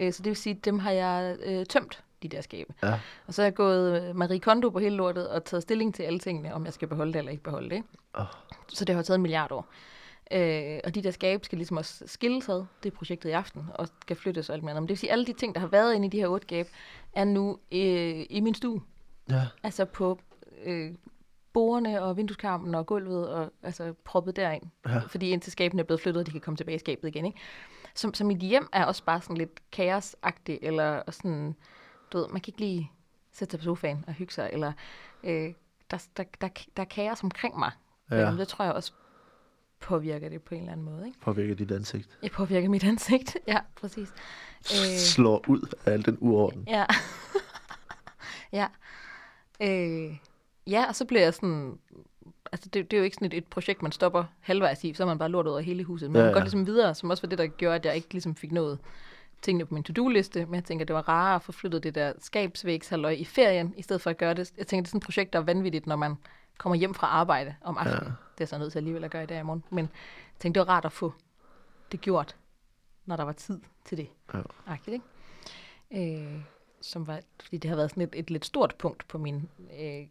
Øh, så det vil sige, dem har jeg øh, tømt, de der skabe. Ja, Og så er jeg gået øh, Marie Kondo på hele lortet og taget stilling til alle tingene, om jeg skal beholde det eller ikke beholde det. Åh. Så det har taget en milliard år. Øh, og de der skabe skal ligesom også skilles ad, det er projektet i aften, og skal flyttes og alt muligt andet. Men det vil sige, at alle de ting, der har været inde i de her otte skabe, er nu øh, i min stue. ja, Altså på øh, bordene og vindueskarmen og gulvet, og altså proppet derind. Ja. Fordi indtil skabene er blevet flyttet, og de kan komme tilbage i skabet igen. Ikke? Så, så mit hjem er også bare sådan lidt kaosagtigt, eller sådan, du ved, man kan ikke lige sætte sig på sofaen og hygge sig, eller øh, der, der, der, der er kaos omkring mig. Ja. Ja. Det tror jeg også påvirker det på en eller anden måde. Ikke? påvirker dit ansigt. Det påvirker mit ansigt. Ja, præcis. Øh. Slår ud af al den uorden. Ja. ja. Øh, ja, og så bliver jeg sådan... Altså, det, det er jo ikke sådan et, et projekt, man stopper halvvejs i, så er man bare lort af hele huset. Men Ja, ja, man går ligesom videre, som også var det, der gjorde, at jeg ikke ligesom fik noget tingene på min to-do-liste, men jeg tænker, det var rarere at få flyttet det der skabsvægshalløj i ferien, i stedet for at gøre det. Jeg tænker, det er sådan et projekt, der er vanvittigt, når man kommer hjem fra arbejde om aftenen. Ja. Det er så nødt til alligevel at gøre i dag i morgen. Men jeg tænkte, det var rart at få det gjort, når der var tid til det. Ja. Agtigt, ikke? Øh, som var, fordi det har været sådan et, et lidt stort punkt på min øh,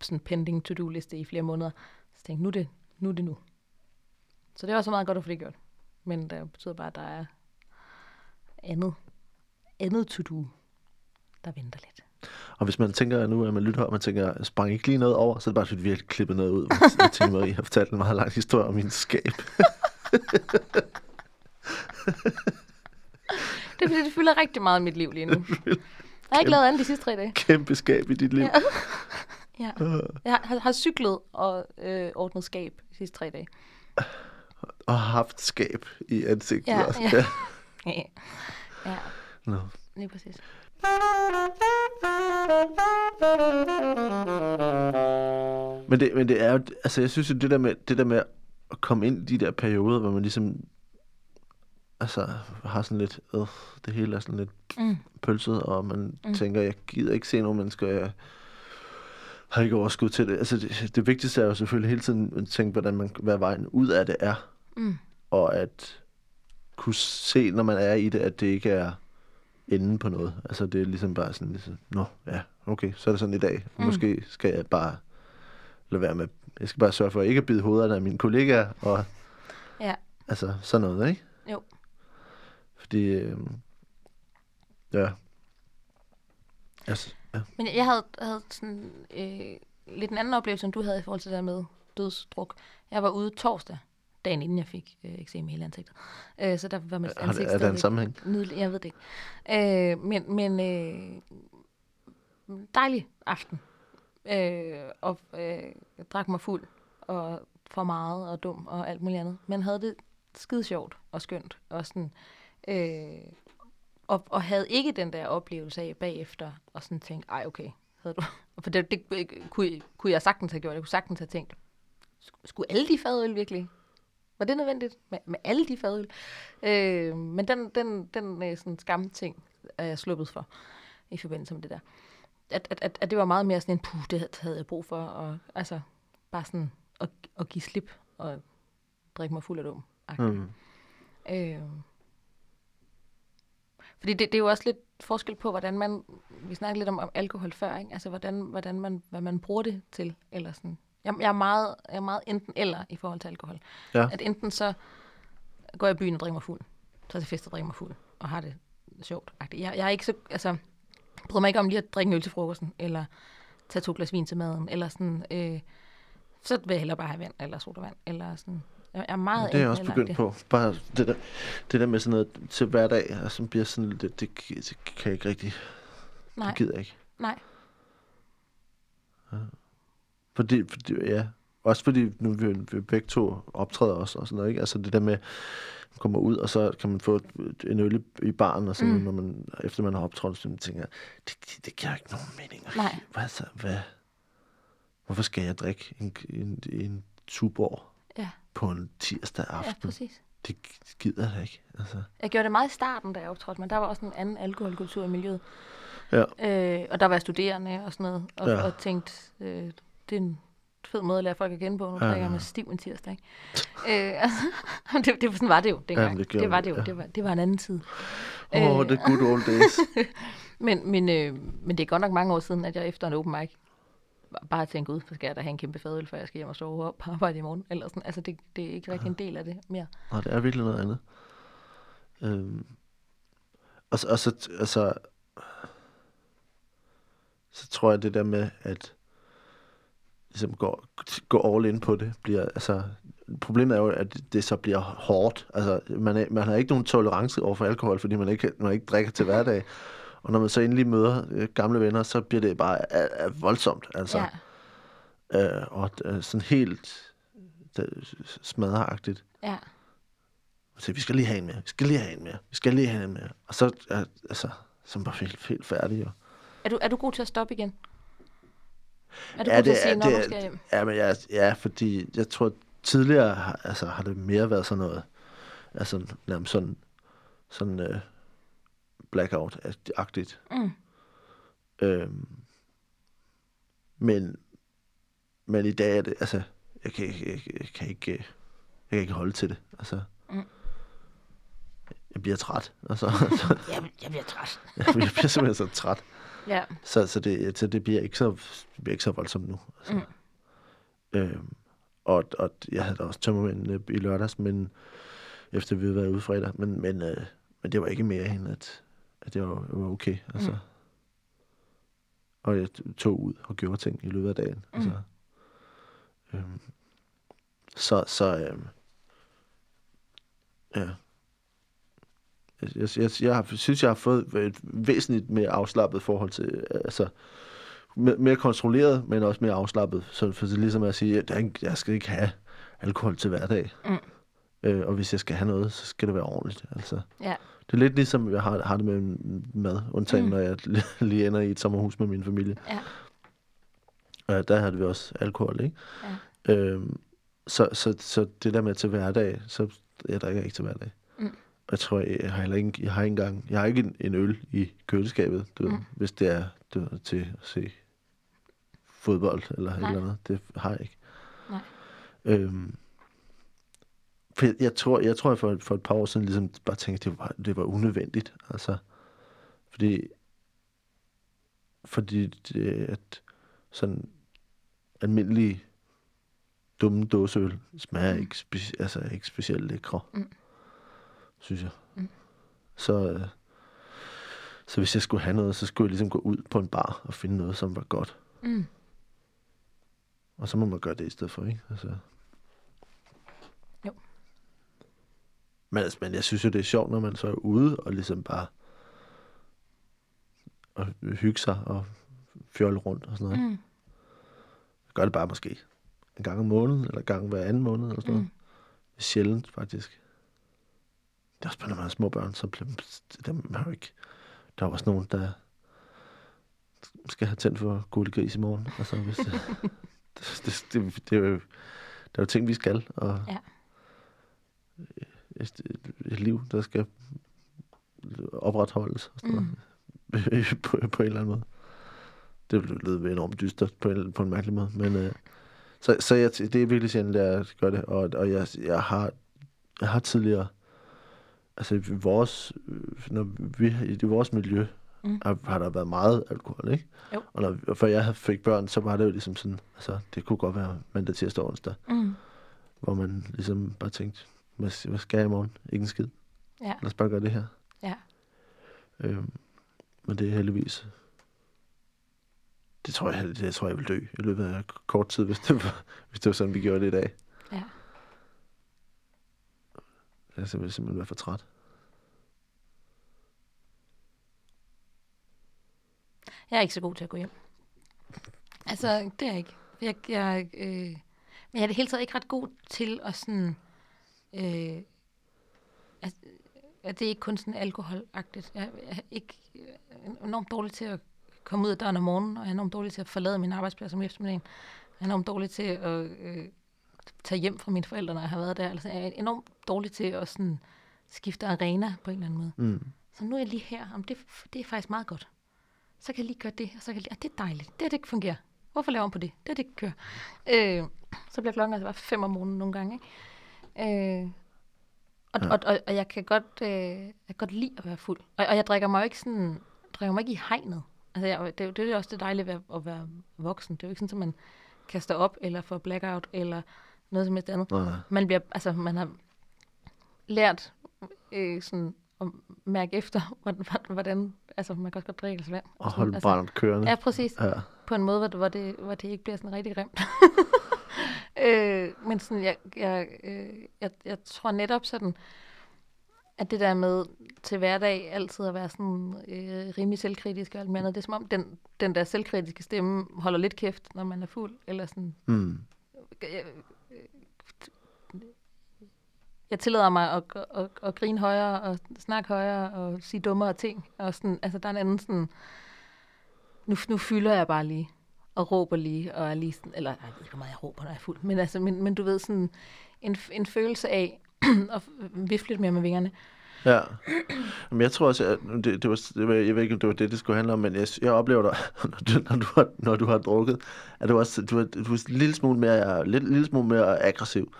sådan pending to-do-liste i flere måneder. Så jeg tænkte, nu er det nu. Er det nu. Så det var så meget godt at få det gjort. Men det betyder bare, at der er andet, andet to-do, der venter lidt. Og hvis man tænker nu, at man lytter, og man tænker, jeg sprang ikke lige noget over, så er det bare, fordi vi har klippet noget ud, hvor Tine Marie har fortalt en meget lang historie om min skab. Det er fordi, det fylder rigtig meget i mit liv lige nu. Jeg har ikke lavet andet de sidste tre dage. Kæmpe skab i dit liv. Ja. Ja. Jeg har, har cyklet og øh, ordnet skab de sidste tre dage. Og haft skab i ansigtet Ja, også. ja. Ja, ja Nå. lige præcis. Men det, men det er jo, altså jeg synes jo, det der med, det der med at komme ind i de der perioder, hvor man ligesom, altså har sådan lidt, øh, det hele er sådan lidt Mm. pølset, og man mm. tænker, jeg gider ikke se nogen mennesker, jeg har ikke overskud til det. Altså det, det vigtigste er jo selvfølgelig hele tiden at tænke, hvordan man, hvad vejen ud af det er, Mm. og at kunne se, når man er i det, at det ikke er enden på noget. Altså det er ligesom bare sådan, ligesom, nå, ja, okay, så er det sådan i dag. Mm. Måske skal jeg bare lade være med, jeg skal bare sørge for at ikke at bide hovederne af mine kollegaer, og Ja, altså sådan noget, ikke? jo. Fordi, øh, ja. Altså, ja. Men jeg havde, havde sådan øh, lidt en anden oplevelse, end du havde i forhold til det der med dødsdruk. Jeg var ude torsdag, dagen inden jeg fik øh, eksem i hele ansigtet. Øh, så der var mit det- ansigt er der en sammenhæng? Nydelig, jeg ved det ikke. Øh, men men øh, dejlig aften. Øh, og øh, jeg drak mig fuld, og for meget og dum og alt muligt andet. Men havde det skide sjovt og skønt. Og sådan, øh, og, og havde ikke den der oplevelse af bagefter, og sådan tænke, ej okay, havde du... For det, det kunne, kunne jeg sagtens have gjort. Jeg kunne sagtens have tænkt, "Sk- skulle alle de fadøl virkelig? Var det nødvendigt med, med alle de fadøl? Øh, men den, den, den øh, sådan skam ting er jeg sluppet for i forbindelse med det der. At, at, at, at det var meget mere sådan en, puh, det havde jeg brug for. Og, altså, bare sådan at, at give slip og drikke mig fuld af dum. Mm. Øh, Fordi det, det er jo også lidt forskel på, hvordan man, vi snakkede lidt om, om alkohol før, ikke? altså hvordan, hvordan man, hvad man bruger det til, eller sådan. Jeg, jeg, er meget, jeg er meget enten eller i forhold til alkohol. Ja. At enten så går jeg i byen og drikker mig fuld, så til fest og drikker mig fuld, og har det sjovt. Jeg, jeg er ikke så, altså, bryder mig ikke om lige at drikke en øl til frokosten, eller tage to glas vin til maden, eller sådan, øh, så vil jeg hellere bare have vand, eller sodavand, eller sådan. Jeg er meget Det er jeg også begyndt på. Bare det der, det der med sådan noget til hverdag, og som bliver sådan lidt, det, det, det kan jeg ikke rigtig, Nej, det gider jeg ikke. nej. Fordi, fordi, ja, også fordi nu vi, vi begge to optræder også og sådan noget, ikke? Altså det der med, man kommer ud, og så kan man få en øl i, baren, og sådan, mm. når man, efter man har optrådt, så man tænker, det, det, det giver ikke nogen mening. Nej. Hvad så? Hvad? Hvorfor skal jeg drikke en, en, en tuborg Ja, på en tirsdag ja, aften? præcis. det gider jeg ikke. Altså. Jeg gjorde det meget i starten, da jeg optrådte, men der var også en anden alkoholkultur i miljøet. Ja. Øh, og der var studerende og sådan noget, og, Ja. ja. og tænkte, øh, det er en fed måde at lære folk at kende på. Nu Ja, drikker ja. jeg mig stiv en tirsdag. Ikke? øh, altså, det, det, sådan var det jo dengang. det det, det var det, jo. ja. Det var, det var en anden tid. Åh, oh, Øh. the good old days. Men, men, øh, men det er godt nok mange år siden, at jeg efter en open mic bare tænkte, ud, så skal jeg da have en kæmpe fadøl, før jeg skal hjem og sove op på arbejde i morgen. Eller sådan. Altså, det, det er ikke rigtig en del af det mere. Nej, det er virkelig noget andet. Øhm, og, og så, altså, så tror jeg det der med, at ligesom gå, gå all in på det, bliver, altså, problemet er jo, at det så bliver hårdt. Altså, man, er, man har ikke nogen tolerance over for alkohol, fordi man ikke, man ikke drikker til hverdag. Og når man så endelig møder øh, gamle venner, så bliver det bare øh, øh, voldsomt. Altså, Ja, øh, og øh, sådan helt øh, smadreagtigt. ja. Så vi skal lige have en mere, vi skal lige have en mere, vi skal lige have en mere. Og så, er, altså, så er man bare helt, helt færdig. Jo. Er du, er du god til at stoppe igen? Er du Ja, det sige, er- når det du er- skal hjem? Ja, men jeg, ja, fordi jeg tror, tidligere har, altså, har det mere været sådan noget, altså nærmest sådan, sådan uh, blackout-agtigt. Mm. Øhm, men, men i dag er det, altså, jeg kan, ikke- jeg, jeg, kan ikke, øh, jeg kan ikke holde til det. Altså, Mm. jeg bliver træt. Altså, Jeg, jeg bliver træt. jeg bliver simpelthen så træt. Ja, Så, så, det, så det bliver ikke så, bliver ikke så voldsomt nu. Altså. Mm. Øhm, og, og jeg havde da også tømmermænd i lørdags, men efter vi havde været ude fredag, men, men, øh, men det var ikke mere end, at, at det var, var okay. Altså. Mm. Og jeg tog ud og gjorde ting i løbet af dagen. Mm. Altså. Øhm, så, så øhm, ja. Jeg, jeg, jeg, har- synes, jeg har fået et væsentligt mere afslappet forhold til, altså, mere, kontrolleret, men også mere afslappet. Så for det er ligesom at sige, at jeg, skal ikke have alkohol til hverdag. Mm. Øh, og hvis jeg skal have noget, så skal det være ordentligt. Altså. ja, Det er lidt ligesom, jeg har, har det med mad, undtagen Mm. når jeg lige ender i et sommerhus med min familie. ja, Og der havde vi også alkohol, ikke? ja. Øhm, så, så, så det der med til hverdag, så jeg drikker ikke til hverdag. Jeg tror, jeg har heller ikke, jeg har ikke engang, jeg har ikke en, en øl i køleskabet, du ved, Mm. hvis det er du ved, til at se fodbold eller et Nej. eller andet. Det har jeg ikke. Nej. Øhm, for jeg, jeg tror, jeg tror, jeg for, for et par år siden ligesom bare tænkte, at det var, det var unødvendigt. Altså, fordi, fordi det, at sådan almindelig dumme dåseøl smager Mm. ikke, speci- altså, ikke specielt lækre, Mm. Synes jeg. Mm. Så, øh, så hvis jeg skulle have noget, så skulle jeg ligesom gå ud på en bar og finde noget, som var godt. Mm. Og så må man gøre det i stedet for, ikke? Altså. Jo. Men, altså, men jeg synes jo, det er sjovt, når man så er ude og ligesom bare og hygge sig og fjolle rundt og sådan noget. Mm. Jeg gør det bare måske en gang om måneden, eller en gang hver anden måned, eller sådan noget. Mm. Er sjældent, faktisk. Det er også bare, når man har små børn, så bliver dem har jo ikke... Der er også nogen, der skal have tændt for gule gris i morgen. Altså, hvis det, det, det, det, det, er jo, der er jo ting, vi skal, og Ja. et, et, et liv, der skal opretholdes og sådan Mm. noget, på, på en eller anden måde. Det lyder enormt dystert på en, på en mærkelig måde, men øh, så, så jeg, det er virkelig sjældent, at jeg gør det, og, og jeg, jeg, har, jeg har tidligere altså i vores, øh, når vi, i vores miljø, Mm. har, har der været meget alkohol, ikke? Jo. Og når, og før jeg havde- fik børn, så var det jo ligesom sådan, altså det kunne godt være mandag, tirsdag og onsdag, Mm. hvor man ligesom bare tænkte, hvad, hvad skal jeg i morgen? Ikke en skid. Ja. Lad os bare gøre det her. Ja. Øhm, men det er heldigvis... Det tror jeg, det tror jeg vil dø i løbet af kort tid, hvis det var, hvis det var sådan, vi gjorde det i dag. Ja. Jeg vil simpelthen være for træt. Jeg er ikke så god til at gå hjem. Altså, det er jeg ikke. Jeg, jeg, øh, men jeg er det hele taget ikke ret god til at sådan... Øh, altså, at det er ikke kun sådan alkoholagtigt. Jeg, jeg er ikke jeg er enormt dårlig til at komme ud af døren om morgenen, og jeg er enormt dårlig til at forlade min arbejdsplads om eftermiddagen. Jeg er enormt dårlig til at øh, tage hjem fra mine forældre, når jeg har været der. Altså, jeg er enormt dårlig til at sådan, skifte arena på en eller anden måde. Mm. Så nu er jeg lige her. Om det, det er faktisk meget godt. Så kan jeg lige gøre det, og så kan jeg lige, ah, det er dejligt. Det er det ikke fungerer. Hvorfor laver man på det? Det er det ikke kører. Øh, så bliver klokken altså bare fem om morgenen nogle gange. Ikke? Øh, og, Ja. og, og, og, jeg kan godt, øh, jeg kan godt lide at være fuld. Og, og jeg drikker mig jo ikke sådan, drikker mig ikke i hegnet. Altså, jeg, det, er det er også det dejlige ved at, at være voksen. Det er jo ikke sådan, at man kaster op, eller får blackout, eller noget som helst andet Nej, man bliver, altså man har lært øh, sådan at mærke efter, hvordan, hvordan altså man kan også godt drikke vand. Og holde altså, barnet kørende. Ja, præcis. Ja. På en måde, hvor det, hvor det, hvor det ikke bliver sådan rigtig grimt. øh, men sådan, jeg, jeg, øh, jeg, jeg tror netop sådan, at det der med til hverdag altid at være sådan øh, rimelig selvkritisk og alt andet, det er som om den, den der selvkritiske stemme holder lidt kæft, når man er fuld, eller sådan, Mm. jeg, jeg tillader mig at, at, at, at grine højere og snakke højere og sige dummere ting. Og sådan, altså, der er en anden sådan... Nu, nu fylder jeg bare lige og råber lige, og er lige sådan, eller jeg ved ikke, hvor meget jeg råber, når jeg er fuld, men, altså, men, men du ved sådan, en, en følelse af at vifte lidt mere med vingerne. Ja. Men jeg tror også, at det, det, var, det var, jeg ved ikke, om det var det, det skulle handle om, men jeg, jeg oplever dig, når du, når du, har, når du har drukket, at du, også, du, er, du er en lille smule mere, lidt, lille smule mere aggressiv.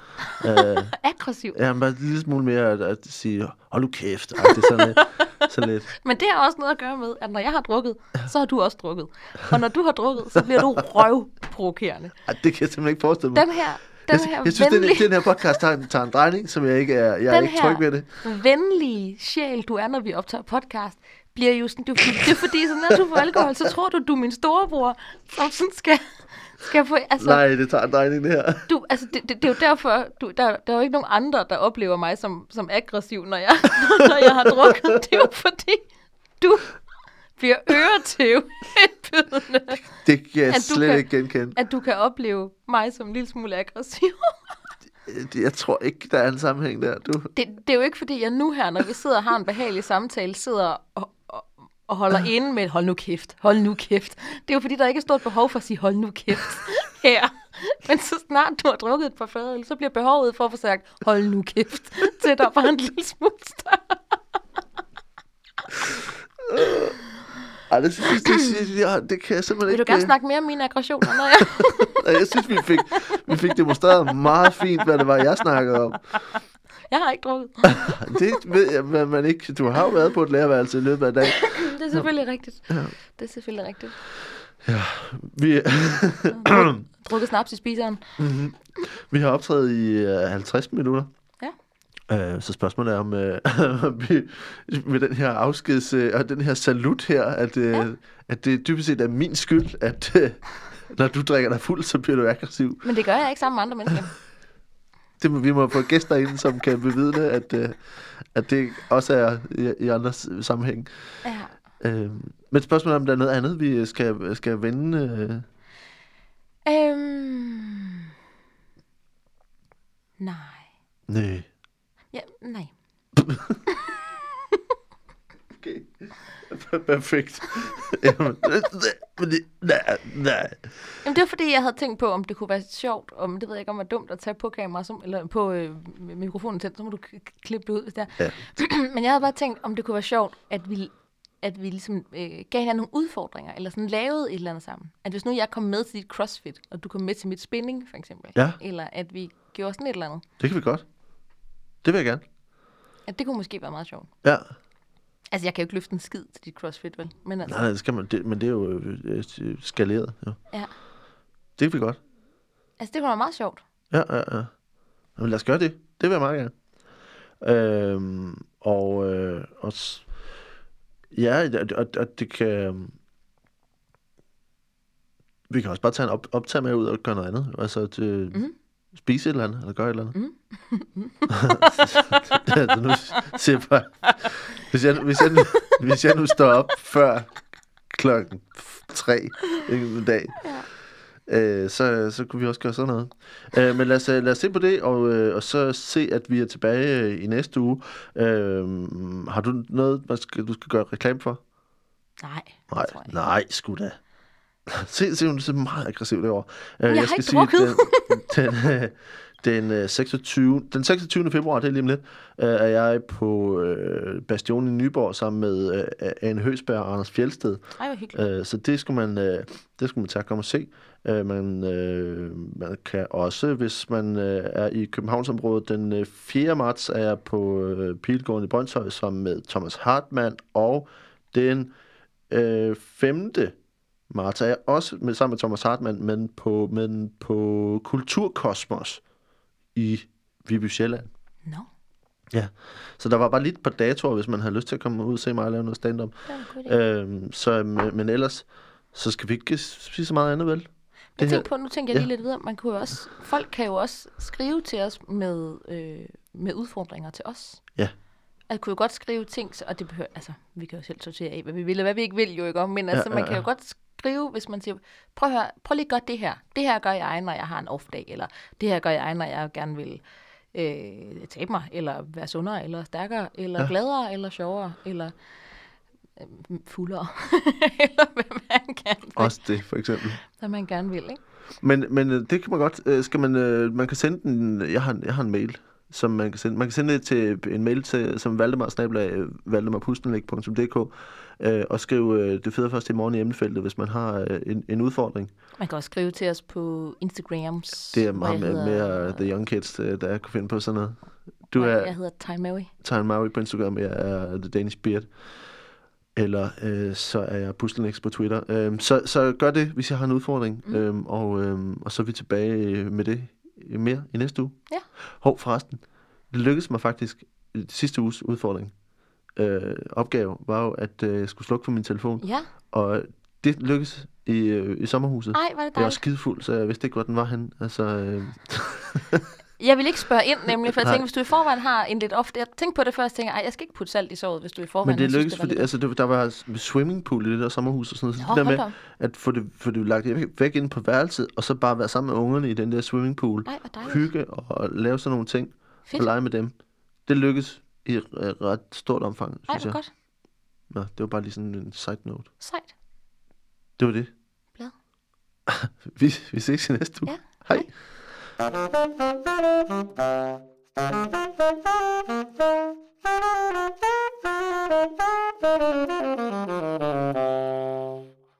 uh, Aggressiv. ja, bare en lille smule mere at, at sige, hold nu kæft, agtigt, sådan lidt. Sådan lidt. Men det har også noget at gøre med, at når jeg har drukket, så har du også drukket. Og når du har drukket, så bliver du røvprovokerende. Ej, det kan jeg simpelthen ikke forestille mig. Den her, den jeg, her jeg synes, den, venlige... den her podcast tager en, tager en drejning, som jeg ikke er, jeg er den ikke tryg ved det. venlige sjæl, du er, når vi optager podcast, bliver jo sådan, det er, fordi- det er fordi, så når du får alkohol, så tror du, du er min storebror, som sådan skal, skal få, altså, Nej, det tager en drejning, det her. du, altså det, det, det, er jo derfor, du, der, der er jo ikke nogen andre, der oplever mig som, som aggressiv, når jeg, når jeg har drukket. Det er jo fordi, du bliver øretævindbydende, Det kan jeg At slet kan- ikke genkende. at du kan opleve mig som en lille smule aggressiv. Jeg tror ikke, der er en sammenhæng der. Du, det, det er jo ikke, fordi jeg nu her, når vi sidder og har en behagelig samtale, sidder og, og, og holder inde med, hold nu kæft, hold nu kæft. Det er jo fordi, der ikke er stort behov for at sige, hold nu kæft her. Men så snart du har drukket et par fadøl, så bliver behovet for at få sagt, hold nu kæft, til der bare en lille smule større. Ej, det, synes, det, det, ja, det kan jeg simpelthen Vil du ikke... gerne snakke mere om mine aggressioner, når jeg... Jeg synes, vi fik, vi fik demonstreret meget fint, hvad det var, jeg snakkede om. Jeg har ikke drukket. Det ved jeg, hvad man ikke... Du har jo været på et lærerværelse i løbet af dagen. Det er selvfølgelig rigtigt. Det er selvfølgelig rigtigt. Vi, Drukket snaps i spiseren. vi har optrædet i uh, 50 minutter. Uh, så spørgsmålet er, om uh, vi, med den her afskeds... Uh, og den her salut her, at, uh, ja. at det dybest set er min skyld, at uh, når du drikker dig fuld, så bliver du aggressiv. Men det gør jeg ikke sammen med andre mennesker. Det må, vi må få gæster ind, som kan bevidne, at, uh, at det også er i, i andres sammenhæng. Ja. Uh, men spørgsmålet er, om der er noget andet, vi skal, skal vende. Uh, Øhm... Nej. nej. Ja, nej. Okay. Perfekt. Jamen, nej, nej. Jamen, det var fordi, jeg havde tænkt på, om det kunne være sjovt, om det ved jeg ikke, om det var dumt at tage på kamera, som, eller på øh, mikrofonen til, så må du klippe det ud, hvis det er. Ja. Men jeg havde bare tænkt, om det kunne være sjovt, at vi, at vi ligesom øh, gav hinanden nogle udfordringer, eller sådan lavede et eller andet sammen. At hvis nu jeg kom med til dit crossfit, og du kom med til mit spinning, for eksempel. Ja. Eller at vi gjorde sådan et eller andet. Det kan vi godt. Det vil jeg gerne. Ja, det kunne måske være meget sjovt. Ja, Altså, jeg kan jo ikke løfte en skid til dit CrossFit, vel? Men altså, nej, det skal man, det, men det er jo øh, øh, skaleret. Ja. ja. Det kan vi godt. altså det kunne være meget sjovt. Ja, ja, ja. Jamen lad os gøre det. Det vil jeg meget gerne. Øhm, og, øh, og ja, og, og, det kan... Vi kan også bare tage en op, optag med ud og gøre noget andet. Altså til, Mhm. Spise et eller andet, eller gøre et eller andet. Mhm. det, er altså, nu siger jeg bare, hvis jeg, hvis, jeg, nu- hvis jeg nu står op før klokken tre en dag, øh, så, så kunne vi også gøre sådan noget. Øh, men lad os, øh, lad os se på det, og, øh, og så se, at vi er tilbage øh, i næste uge. Øh, har du noget, du skal gøre reklame for? Nej, Nej, nej, sgu da. Se, se, hun ser meget aggressiv derovre. Øh, Jeg har ikke drukket. den, den, øh, den, øh, 26, den 26. februar, det er lige om lidt, øh, er jeg på øh, Bastion i Nyborg sammen med øh, Anne Høsberg og Anders Fjeldsted. Ej, hvor hyggeligt. Øh, så det skulle man, øh, det skulle man tage at komme og se. Øh, man, øh, man kan også, hvis man øh, er i Københavnsområdet, den øh, 4. marts er jeg på øh, Pilgården i Brøndshøj sammen med Thomas Hartmann, og den øh, 5. marts er jeg også med, sammen med Thomas Hartmann, men på, men på Kulturkosmos i Viby Sjælland. Nå, Ja, så der var bare lidt på datoer, hvis man havde lyst til at komme ud og se mig lave noget stand-up. det. Øhm, så, men, ellers, så skal vi ikke sige så meget andet, vel? Jeg her- tænkte på, nu tænker jeg lige ja. lidt videre, man kunne også, folk kan jo også skrive til os med, øh, med udfordringer til os. Ja. Altså, kunne jo godt skrive ting, så- og det behøver, altså, vi kan jo selv sortere af, hvad vi vil og hvad vi ikke vil jo, ikke om, men altså, ja, man kan ja. jo godt skrive, hvis man siger, prøv at høre, prøv lige gøre det her. Det her gør jeg, når jeg har en off-dag, eller det her gør jeg, når jeg gerne vil øh, tabe mig, eller være sundere, eller stærkere, eller Ja. ja. gladere, eller sjovere, eller øh, fuldere, eller hvad man kan, Også det, for eksempel. hvad man gerne vil, ikke? Men, men øh, det kan man godt, øh, skal man, øh, man kan sende den, jeg har, jeg har en mail, som man kan sende, man kan sende det til en mail til, som valdemar snablag, valdemarpustelnik.dk, øh, og skrive øh, det fede først i morgen i emnefeltet, hvis man har øh, en, en udfordring. Man kan også skrive til os på Instagrams. Det er meget mere, hedder- mere The Young Kids, øh, der jeg kunne finde på sådan noget. Du hvor er Jeg hedder Time Mary. Time Maui på Instagram, jeg er The Danish Beard. Eller øh, så er jeg Pustelnix på Twitter. Øhm, så, så gør det, hvis jeg har en udfordring. Mm. Øhm, og, øhm, og så er vi tilbage øh, med det øh, mere i næste uge. Ja. Hov, forresten. Det lykkedes mig faktisk sidste uges udfordring. Øh, opgave var jo, at øh, jeg skulle slukke for min telefon. Ja. Og det lykkedes i, øh, i sommerhuset. Ej, var det jeg var dejligt. skidefuld, så jeg vidste ikke, hvor den var henne. Altså, øh, Jeg vil ikke spørge ind, nemlig, for jeg Nej. tænker, hvis du i forvejen har en lidt ofte... Jeg tænkte på det først, tænker, ej, jeg skal ikke putte salt i såret, hvis du i forvejen Men det lykkedes, fordi altså, det, der var swimmingpool i det der sommerhus og sådan noget. Så det der med op. at få det, få det lagt væk- ind på værelset, og så bare være sammen med ungerne i den der swimmingpool. Ej, dejligt. Hygge og lave sådan nogle ting Fedt. og lege med dem. Det lykkedes i et ret stort omfang, Ej, synes hvor jeg. godt. Nå, det var bare lige sådan en side note. Sejt. Det var det. Glad. vi, vi ses i næste uge. Ja, Hej. hej. Thank you.